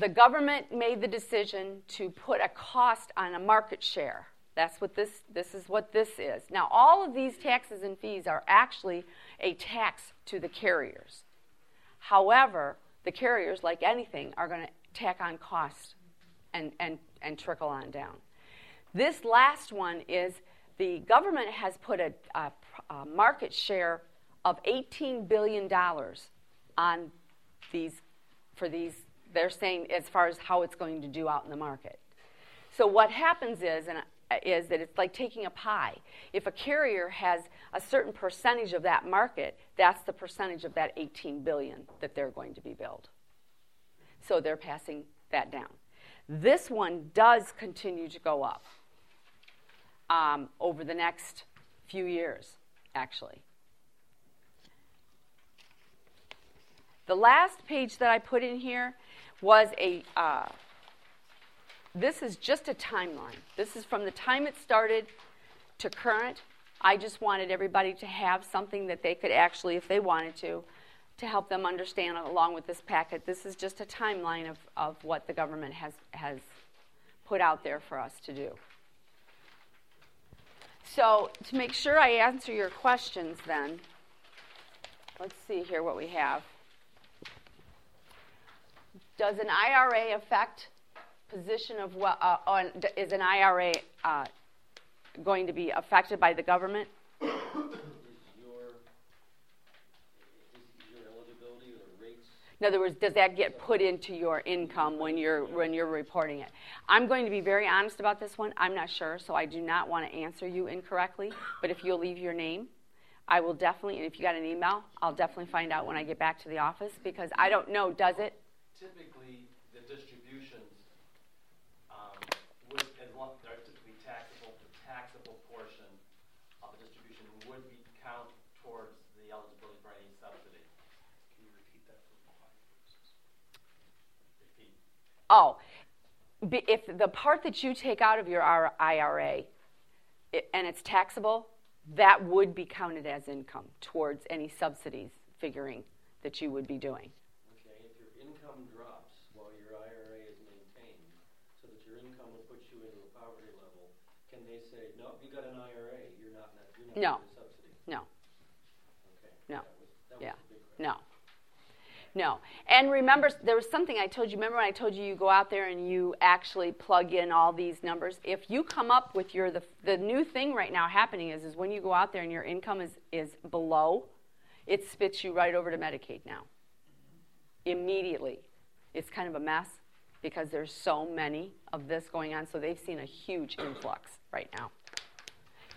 The government made the decision to put a cost on a market share. That's what this. This is what this is. Now, all of these taxes and fees are actually a tax to the carriers. However, the carriers, like anything, are going to tack on cost and, and, and trickle on down. This last one is the government has put a, a, a market share of $18 billion on these, for these, they're saying as far as how it's going to do out in the market. So what happens is, and is that it's like taking a pie. If a carrier has a certain percentage of that market, that's the percentage of that 18 billion that they're going to be billed so they're passing that down. This one does continue to go up um, over the next few years, actually. The last page that I put in here was a, uh, this is just a timeline. This is from the time it started to current. I just wanted everybody to have something that they could actually, if they wanted to, to help them understand along with this packet. This is just a timeline of, of what the government has, has put out there for us to do. So, to make sure I answer your questions, then, let's see here what we have. Does an IRA affect position of what? Uh, on, is an IRA uh, going to be affected by the government? In other words, does that get put into your income when you're when you're reporting it? I'm going to be very honest about this one. I'm not sure, so I do not want to answer you incorrectly. But if you'll leave your name, I will definitely. And if you got an email, I'll definitely find out when I get back to the office because I don't know. Does it? Typically, the distributions um, would, as long, are typically taxable. The taxable portion of the distribution would be count towards the eligibility for any subsidy. Can you repeat that for quiet purposes? Repeat. Oh, if the part that you take out of your IRA and it's taxable, that would be counted as income towards any subsidies figuring that you would be doing. Okay, if your income drops while your IRA is maintained, so that your income will put you into a poverty level, can they say, no, you got an IRA, you're not, you're not No. getting a subsidy? No, Okay. No. That was, that was yeah, no. No. And remember, there was something I told you. Remember when I told you you go out there and you actually plug in all these numbers? If you come up with your, the, the new thing right now happening is, is when you go out there and your income is, is below, it spits you right over to Medicaid now. Immediately. It's kind of a mess because there's so many of this going on. So they've seen a huge influx right now.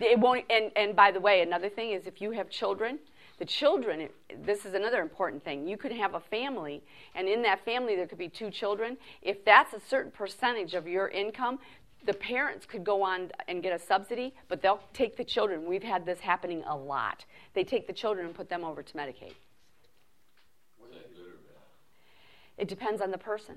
It won't, and, and by the way, another thing is if you have children, the children, this is another important thing. You could have a family, and in that family there could be two children. If that's a certain percentage of your income, the parents could go on and get a subsidy, but they'll take the children. We've had this happening a lot. They take the children and put them over to Medicaid. Is that good or bad? It depends on the person.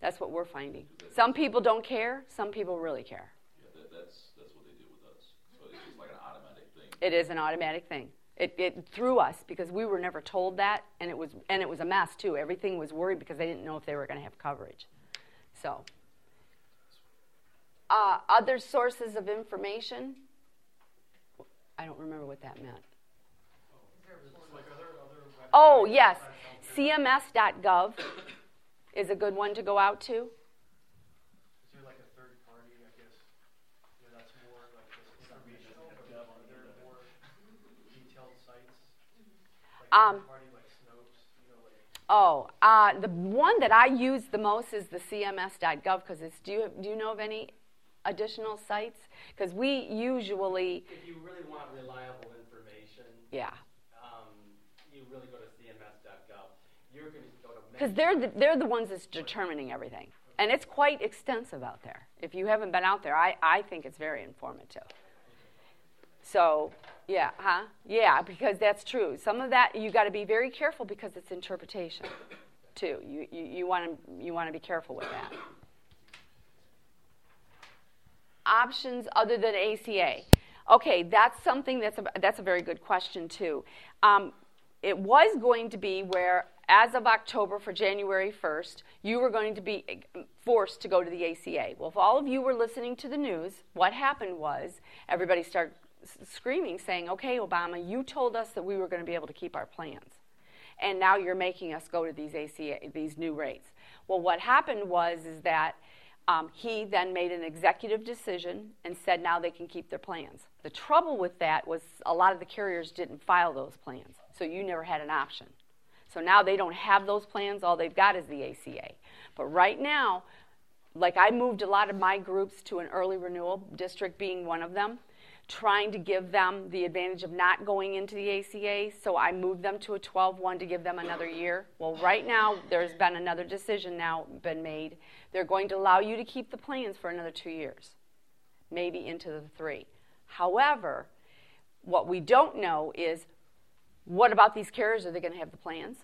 That's what we're finding. Some people don't care, some people really care. Yeah, that, that's, that's what they did with us. So it's like an automatic thing. It is an automatic thing. It, it threw us because we were never told that, and it was and it was a mess too. Everything was worried because they didn't know if they were going to have coverage. So, uh, other sources of information. I don't remember what that meant. Oh yes. CMS.gov is a good one to go out to. Is there like a third party, I guess, where that's more Um, Party like Snopes, you know, like oh, uh, the one that I use the most is the CMS.gov because it's. Do you do you know of any additional sites? Because we usually, If you really want reliable information, yeah, um, you really go to cms.gov. You're going to go to because they're the, they're the ones that's determining everything, and it's quite extensive out there. If you haven't been out there, I I think it's very informative. So, yeah, huh? Yeah, because that's true. Some of that you got to be very careful because it's interpretation, too. You you want to you want to be careful with that. Options other than ACA. Okay, that's something that's a, that's a very good question too. Um, it was going to be where, as of October for January 1st, you were going to be forced to go to the ACA. Well, if all of you were listening to the news, what happened was everybody started screaming, saying, "Okay, Obama, you told us that we were going to be able to keep our plans." and now you're making us go to these ACA, these new rates. Well, what happened was is that um, he then made an executive decision and said now they can keep their plans. The trouble with that was a lot of the carriers didn't file those plans, so you never had an option. So now they don't have those plans. All they've got is the ACA. But right now, like I moved a lot of my groups to an early renewal, district being one of them, trying to give them the advantage of not going into the ACA. So I moved them to a 12 1 to give them another year. Well, right now, there's been another decision now been made. They're going to allow you to keep the plans for another two years, maybe into the three. However, what we don't know is what about these carriers? Are they going to have the plans?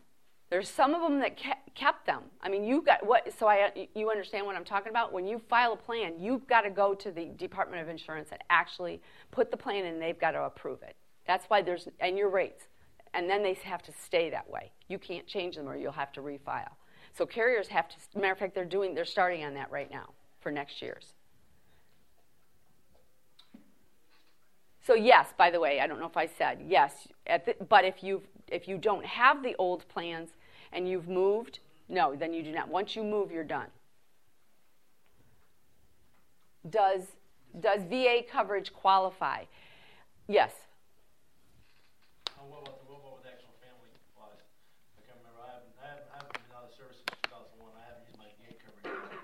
There's some of them that kept them. I mean, you've got what? So I, you understand what I'm talking about? When you file a plan, you've got to go to the Department of Insurance and actually put the plan in. They've got to approve it. That's why there's and your rates, and then they have to stay that way. You can't change them, or you'll have to refile. So carriers have to. Matter of fact, they're doing. They're starting on that right now for next year's. So yes, by the way, I don't know if I said yes, the, but if you if you don't have the old plans and you've moved, no, then you do not. Once you move, you're done. Does does VA coverage qualify? Yes. Uh, what about the, what about with actual family wise? I can't remember, I haven't, I haven't, I haven't been out of service since two thousand one, I haven't used my VA coverage.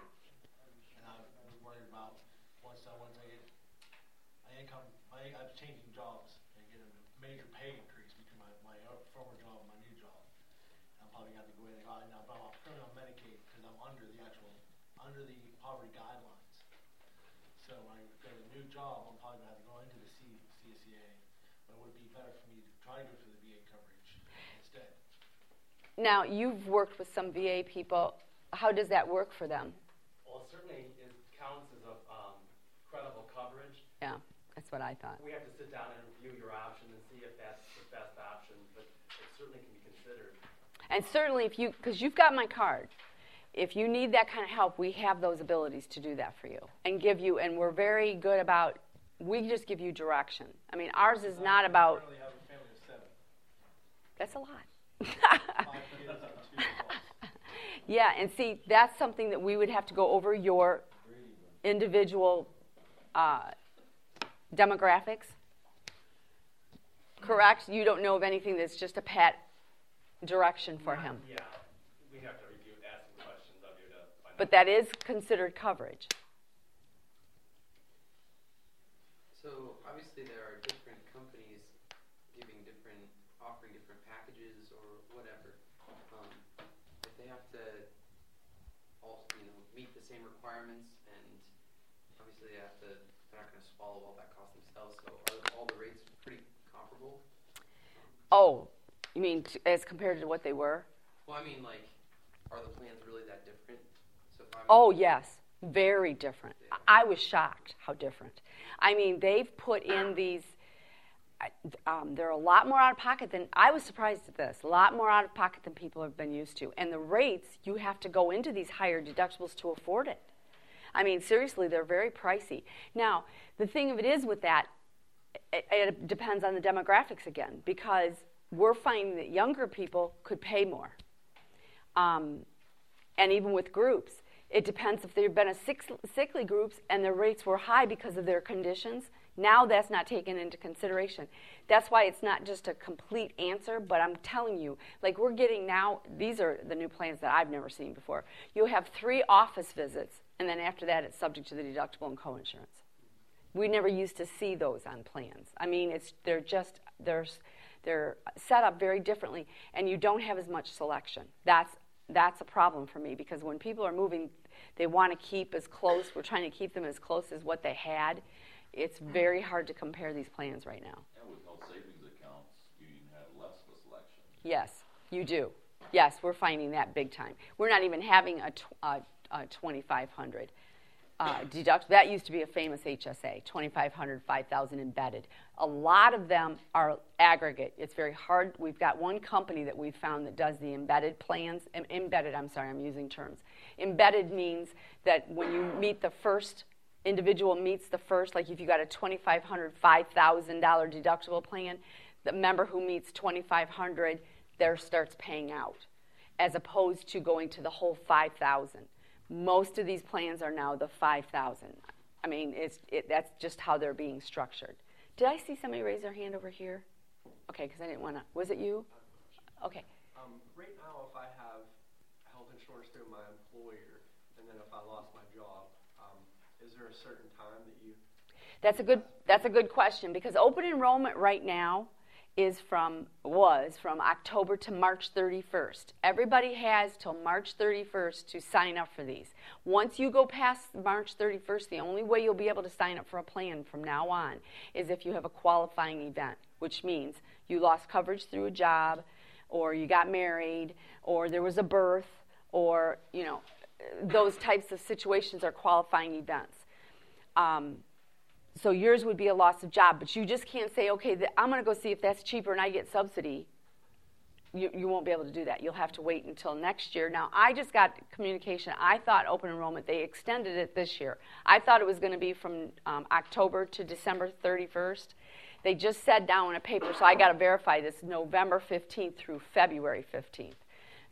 And I'm worried about, once I, once I get, my income, my, I'm changing jobs, and get a major pay increase between my, my uh, former job and my new job. I'm probably gonna have to go in and, go, and I'm, I'm currently on Medicaid, cause I'm under the actual, under the poverty guidelines. So when I get a new job, I'm probably gonna have to go into the C, CSEA, but it would be better for me to try to go for the VA coverage instead. Now you've worked with some VA people. How does that work for them? Well, it certainly it counts as a um, credible coverage. Yeah, that's what I thought. We have to sit down and review your option and see if that's the best option, but it certainly can be considered. And certainly, if you, because you've got my card, if you need that kind of help, we have those abilities to do that for you and give you, and we're very good about, we just give you direction. I mean, ours is not about, currently have a family of seven, that's a lot. five kids and two adults. yeah, and see, that's something that we would have to go over your individual uh, demographics. Correct? You don't know of anything that's just a pat direction for him. Yeah, we have to review, ask some questions of you to find out. But that is considered coverage. So obviously there are different companies giving different, offering different packages or whatever. Um, if they have to all, you know, meet the same requirements and obviously they have to, they're not gonna swallow all that cost themselves, so are all the rates pretty comparable? Oh, you mean t- as compared to what they were? Well, I mean, like, are the plans really that different? Oh, yes, very different. I I was shocked how different. I mean, they've put in these. Um, they're a lot more out of pocket than I was surprised at this. A lot more out of pocket than people have been used to, and the rates you have to go into these higher deductibles to afford it. I mean, seriously, they're very pricey. Now, the thing of it is with that, it, it depends on the demographics again, because we're finding that younger people could pay more. Um, and even with groups, it depends if they've been a sick, sickly groups and their rates were high because of their conditions. Now that's not taken into consideration. That's why it's not just a complete answer, but I'm telling you, like we're getting now, these are the new plans that I've never seen before. You have three office visits, and then after that, it's subject to the deductible and coinsurance. We never used to see those on plans. I mean, it's they're just they're they're set up very differently, and you don't have as much selection. That's that's a problem for me because when people are moving, they want to keep as close. We're trying to keep them as close as what they had. It's very hard to compare these plans right now. And with health savings accounts, you even have less of a selection. Yes, you do. Yes, we're finding that big time. We're not even having a, tw- a, a 2500 uh, deduct. That used to be a famous HSA, 2500, 5000 embedded. A lot of them are aggregate. It's very hard. We've got one company that we've found that does the embedded plans. Em- embedded, I'm sorry, I'm using terms. Embedded means that when you meet the first individual meets the first, like if you got a $2,500, $5,000 deductible plan, the member who meets 2,500, there starts paying out, as opposed to going to the whole 5,000. Most of these plans are now the 5,000. I mean, it's, it, that's just how they're being structured. Did I see somebody raise their hand over here? Okay, because I didn't want to. Was it you? Okay. Um, right now, if I have health insurance through my employer, and then if I lost my job, um, is there a certain time that you? That's a good. That's a good question because open enrollment right now is from was from October to March 31st. Everybody has till March 31st to sign up for these. Once you go past March 31st, the only way you'll be able to sign up for a plan from now on is if you have a qualifying event, which means you lost coverage through a job, or you got married, or there was a birth, or you know, those types of situations are qualifying events. Um, so yours would be a loss of job, but you just can't say, okay, I'm going to go see if that's cheaper and I get subsidy. You, you won't be able to do that. You'll have to wait until next year. Now, I just got communication. I thought open enrollment, they extended it this year. I thought it was going to be from um, October to December 31st. They just said down in a paper, so I got to verify this November 15th through February 15th.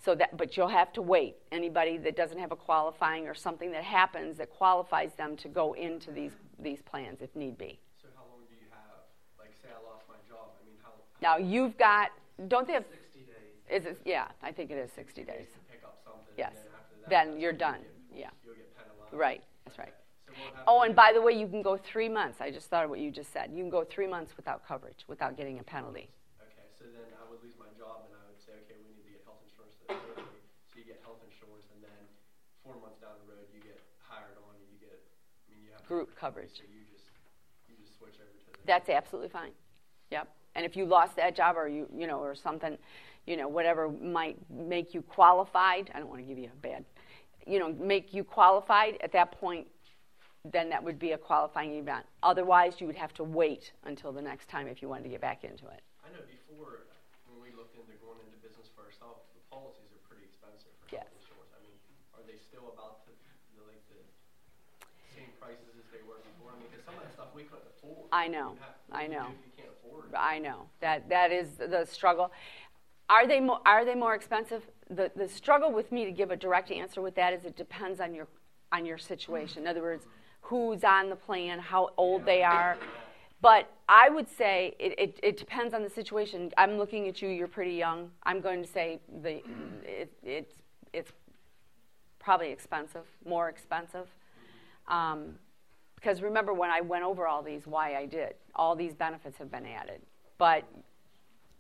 So that, but you'll have to wait. Anybody that doesn't have a qualifying or something that happens that qualifies them to go into these these plans if need be. So how long do you have? Like, say I lost my job. I mean, how? Now you've got, don't they have? 60 days. Is it? Yeah, I think it is 60 days. To pick up something. Yes. Then after that, Then you're done. Yeah. Get penalized. Right. That's right. So Oh, and by the way, you can go three months. I just thought of what you just said. You can go three months without coverage, without getting a penalty. Okay, so then I would lose my job, and I would say, okay, we need to get health insurance to pay me. So you get health insurance, and then four months down the road, you get hired on, and you get, I mean, you have Group coverage. So you just, you just switch over to the. That's absolutely fine. Yep. And if you lost that job or you, you know, or something, you know, whatever might make you qualified, I don't want to give you a bad, you know, make you qualified at that point, then that would be a qualifying event. Otherwise, you would have to wait until the next time if you wanted to get back into it. I know before, when we looked into going into business for ourselves, the policies are pretty expensive for Yes. health insurance. I mean, are they still about the, the like the same prices as they were before? I mean, because some of that stuff we couldn't afford. I know. I what do you know. do If you can't afford. it? I know that that is the struggle. Are they mo- are they more expensive? The the struggle with me to give a direct answer with that is it depends on your on your situation. In other words, who's on the plan, how old they are. But I would say it, it, it depends on the situation. I'm looking at you. You're pretty young. I'm going to say the it, it's it's probably expensive, more expensive. Um, because remember when I went over all these, why I did. All these benefits have been added. But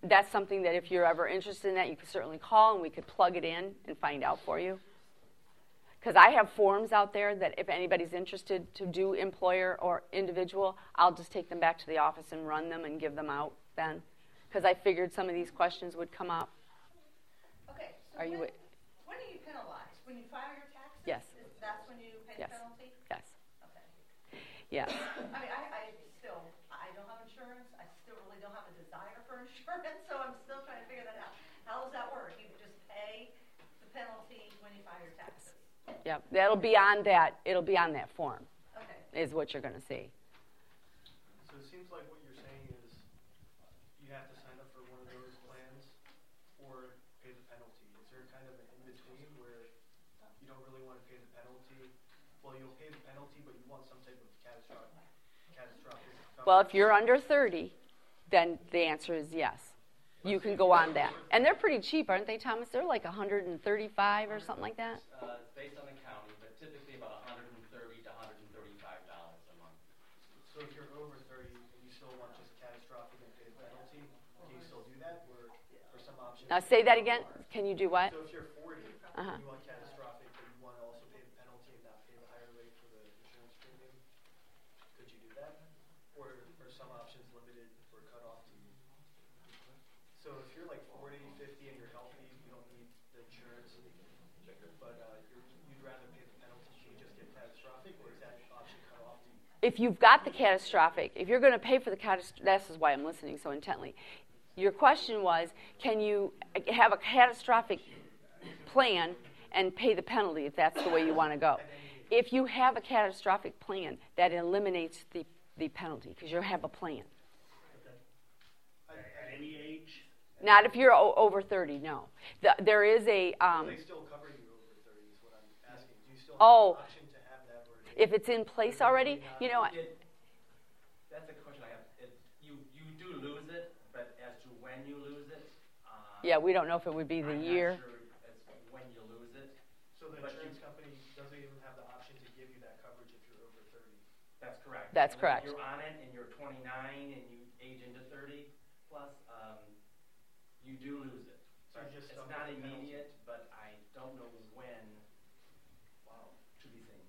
that's something that if you're ever interested in that, you could certainly call and we could plug it in and find out for you. Because I have forms out there that if anybody's interested to do employer or individual, I'll just take them back to the office and run them and give them out then. Because I figured some of these questions would come up. Okay, so Are you when, wi- when are you penalized? When you file your taxes? Yes. That's when you pay Yes. the penalty? Yes. I mean, I, I still, I don't have insurance, I still really don't have a desire for insurance, so I'm still trying to figure that out. How does that work? You just pay the penalty when you file your taxes? Yep. That'll be on that. It'll be on that form. Okay. Is what you're going to see. So it seems like what you're saying is you have to sign up for one of those plans or pay the penalty. Is there kind of an in-between where you don't really want to pay the penalty? Well, you'll pay the penalty, but you want some type of catastrophic, catastrophic. Well, if you're under 30, then the answer is yes. You can go on that. And they're pretty cheap, aren't they, Thomas? They're like 135 or something like that. Uh, it's based on the county, but typically about 130 to 135 dollars a month. So if you're over thirty and you still want just catastrophic and pay the penalty, can you still do that, or, or some options? Now say that again. Can you do what? So if you're forty, Uh-huh. you want catastrophic, but you want to also pay the penalty and not pay the higher rate for the insurance premium, could you do that? Or are some options limited or cut off to you? So if you're like 40, 50 and you're healthy, you don't need the insurance, but uh, you're, you'd rather pay the penalty, so you just get catastrophic, or is that option cut off to you? If you've got the catastrophic, if you're going to pay for the catastrophic, this is why I'm listening so intently. Your question was, can you have a catastrophic plan and pay the penalty if that's the way you want to go? If you have a catastrophic plan, that eliminates the, the penalty because you have a plan. At any age? Not if you're o- over 30, no. The, there is a, um, They still cover you over 30 is what I'm asking. Do you still have Oh. an option to have that, or if it's in place already, you know. It, that's a question I have. It, you, you do lose it, but as to when you lose it, uh, yeah, we don't know if it would be the I'm not year. sure as when you lose it. So the But you- insurance company doesn't even have the option to give you that coverage if you're over 30? That's correct. That's And correct. If you're on it and you're 29 and you age into 30 plus, um, you do lose it. So just it's don't not penalty. immediate, but I don't know when. Wow, to be seen.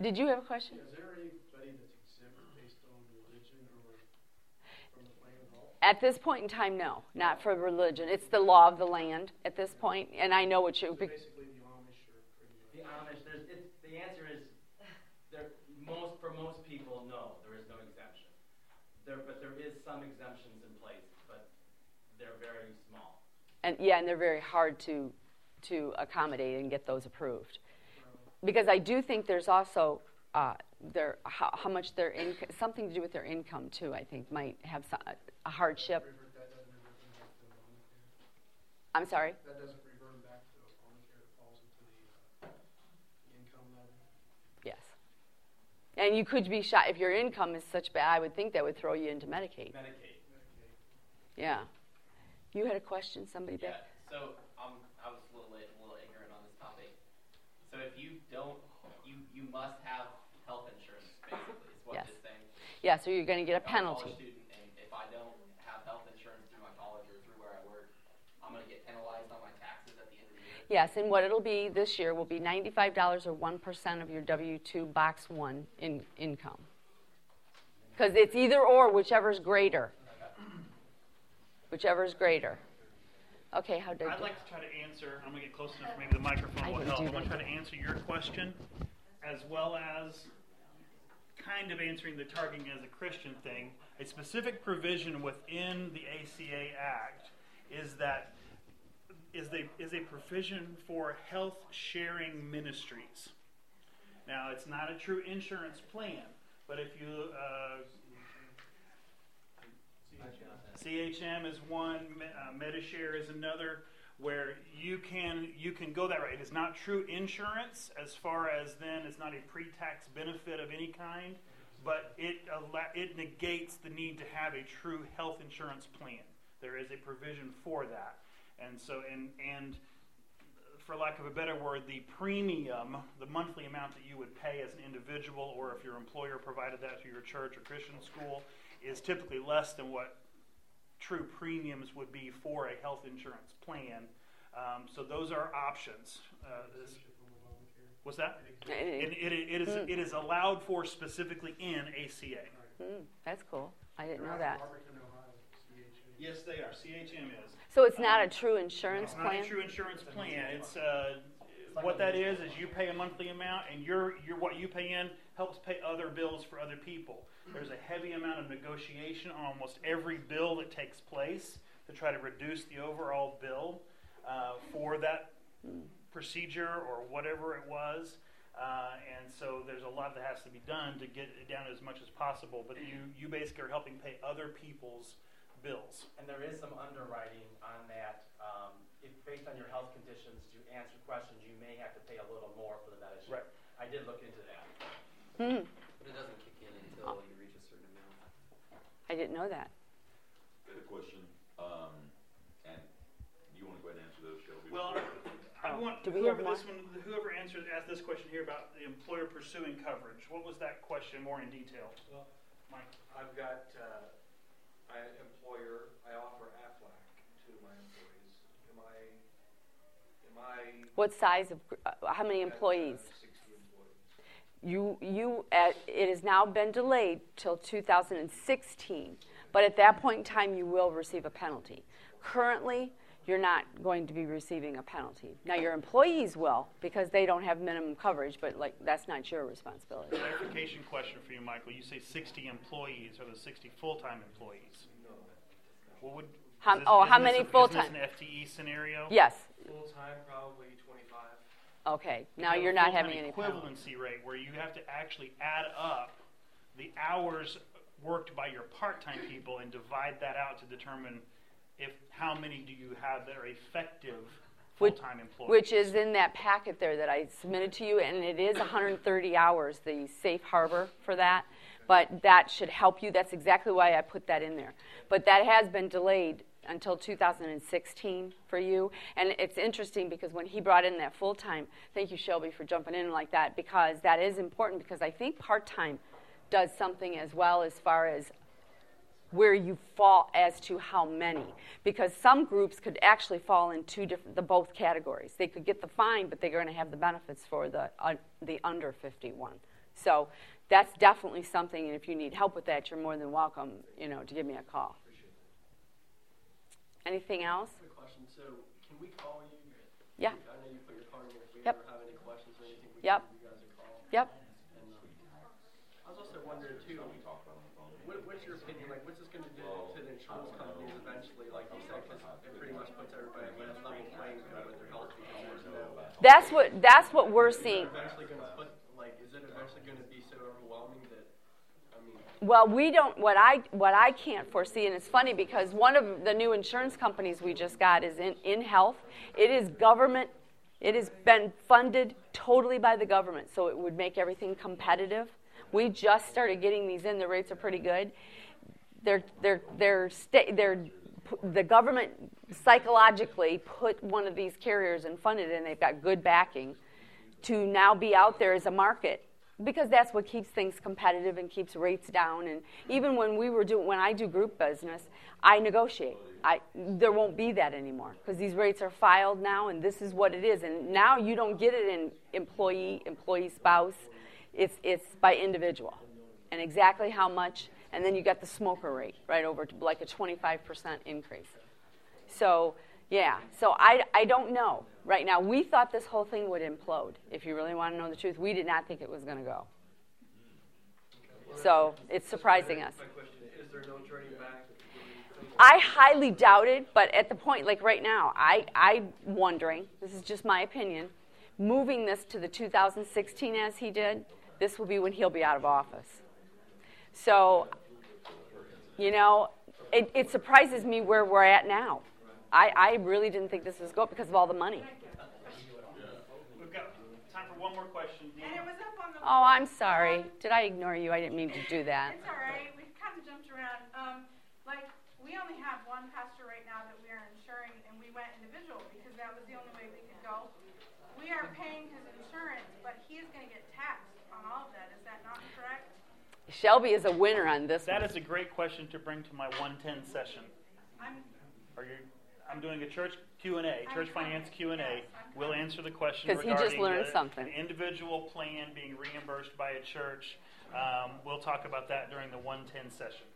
Did you have a question? Is there anybody that's exempt based on religion or from the plan at all? At this point in time, no, not for religion. It's the law of the land at this point, and I know what you. Basically, the Amish or pretty. The Amish, there's, it's, the answer is, there, most, for most people, no, there is no exemption. There, but there is some exemptions in place, but they're very small. And yeah, and they're very hard to to accommodate and get those approved. Because I do think there's also uh, their how, how much their income, something to do with their income too. I think might have some, a hardship. Revert, that doesn't revert them back to Obamacare. I'm sorry. That doesn't revert back to Obamacare. It falls into the, uh, the income level. Yes. And you could be shot if your income is such bad. I would think that would throw you into Medicaid. Medicaid. Medicaid. Yeah. You had a question, somebody Yeah, back? so um, I was a little, late, a little ignorant on this topic. So if you don't, you, you must have health insurance, basically, is what Yes. this saying. Yeah. So you're going to get a penalty. student, if I don't have health insurance through my college or through where I work, I'm going to get penalized on my taxes at the end of the year. Yes, and what it'll be this year will be $95 or 1% of your W 2 box 1 in income. Because it's either or, whichever's greater. Whichever is greater. Okay, how did I'd like to try to answer, I'm going to get close enough, maybe the microphone I will help. I'm going to try to answer your question as well as kind of answering the targeting as a Christian thing. A specific provision within the ACA Act is that is the is a provision for health sharing ministries. Now, it's not a true insurance plan, but if you uh, CHM is one, uh, Medishare is another, where you can you can go that way. It is not true insurance as far as then it's not a pre-tax benefit of any kind, but it it negates the need to have a true health insurance plan. There is a provision for that, and so and and for lack of a better word, the premium, the monthly amount that you would pay as an individual, or if your employer provided that to your church or Christian school, is typically less than what true premiums would be for a health insurance plan. Um, so those are options. Uh, this, what's that? It, it, it, is, it is allowed for specifically in ACA. Hmm, that's cool. I didn't know that. Yes, they are. CHM is. So it's not a true insurance plan. It's not a true insurance plan. It's uh, what that is is you pay a monthly amount, and your your what you pay in helps pay other bills for other people. There's a heavy amount of negotiation on almost every bill that takes place to try to reduce the overall bill uh, for that procedure or whatever it was. Uh, and so there's a lot that has to be done to get it down as much as possible. But you, you basically are helping pay other people's bills. And there is some underwriting on that. Um, if based on your health conditions, to answer questions, you may have to pay a little more for the medicine. Right. I did look into that. Hmm. But it doesn't kick in until you reach a certain amount. I didn't know that. I had a question, um, and you wanna go ahead and answer those, Shelby? Well, I Oh, want do we whoever this one, whoever answered asked this question here about the employer pursuing coverage. What was that question more in detail? Well, Mike. I've got, uh, my employer, I offer Aflac to my employees. Am I, am I? What size of, gr- uh, how many employees? Sixty employees. You, you, at, it has now been delayed till 2016, but at that point in time, you will receive a penalty. Currently, you're not going to be receiving a penalty. Now, your employees will because they don't have minimum coverage, but like that's not your responsibility. Clarification question for you, Michael. You say 60 employees. Are the 60 full-time employees? What would? How- is this- oh, isn't how this many a- full-time? this an FTE scenario? Yes. Full-time, probably twenty-five. Okay. Now you're not having any penalty. equivalency rate where you have to actually add up the hours worked by your part-time people and divide that out to determine if how many do you have that are effective full-time employees. Which is in that packet there that I submitted to you, and it is 130 hours, the safe harbor for that. But that should help you. That's exactly why I put that in there. But that has been delayed until 2016 for you. And it's interesting because when he brought in that full time, thank you, Shelby, for jumping in like that, because that is important because I think part time does something as well as far as where you fall as to how many. Because some groups could actually fall in two different the both categories. They could get the fine but they're going to have the benefits for the uh, the under 51 so that's definitely something and if you need help with that you're more than welcome you know to give me a call anything else Quick question, so can we call you? Yeah. I know you put your card in there, if we Yep. ever have any questions or anything, we Yep. give you guys a call. yep And, um, I was also wondering too, what, what's your opinion, like, what's this gonna do to the insurance companies eventually, like you said, 'cause it pretty much puts everybody on a level playing field with their health because that's what that's what we're seeing Eventually gonna put, like, is it eventually gonna be so overwhelming that, I mean, Well, we don't. What I what I can't foresee, and it's funny because one of the new insurance companies we just got is in InHealth. It is government. It has been funded totally by the government, so it would make everything competitive. We just started getting these in. The rates are pretty good. They're they're they're sta- they're the government psychologically put one of these carriers and funded and they've got good backing to now be out there as a market because that's what keeps things competitive and keeps rates down. And even when we were doing when i do group business i negotiate. I, there won't be that anymore because these rates are filed now and this is what it is. And now you don't get it in employee employee spouse. It's, it's by individual and exactly how much. And then you got the smoker rate right over to like a 25% increase. So, yeah. So I, I don't know right now. We thought this whole thing would implode. If you really want to know the truth, we did not think it was going to go. So it's surprising us. I highly doubt it, but at the point, like right now, I, I'm wondering, this is just my opinion, moving this to the 2016 as he did, this will be when he'll be out of office. So, you know, it, it surprises me where we're at now. I, I really didn't think this was going because of all the money. We've got time for one more question. And it was up on the. Oh, I'm sorry. Did I ignore you? I didn't mean to do that. It's all right. We've kind of jumped around. Um, like, we only have one pastor right now that we are insuring, and we went individual because that was the only way we could go. We are paying his insurance, but he is going to get taxed on all of that. Is that not correct? Shelby is a winner on this That one. is a great question to bring to my 110 session. I'm. Are you? I'm doing a church Q and A, church finance Q and A. We'll answer the question 'Cause he just regarding learned the- something. an individual plan being reimbursed by a church. Um, we'll talk about that during the 110 session.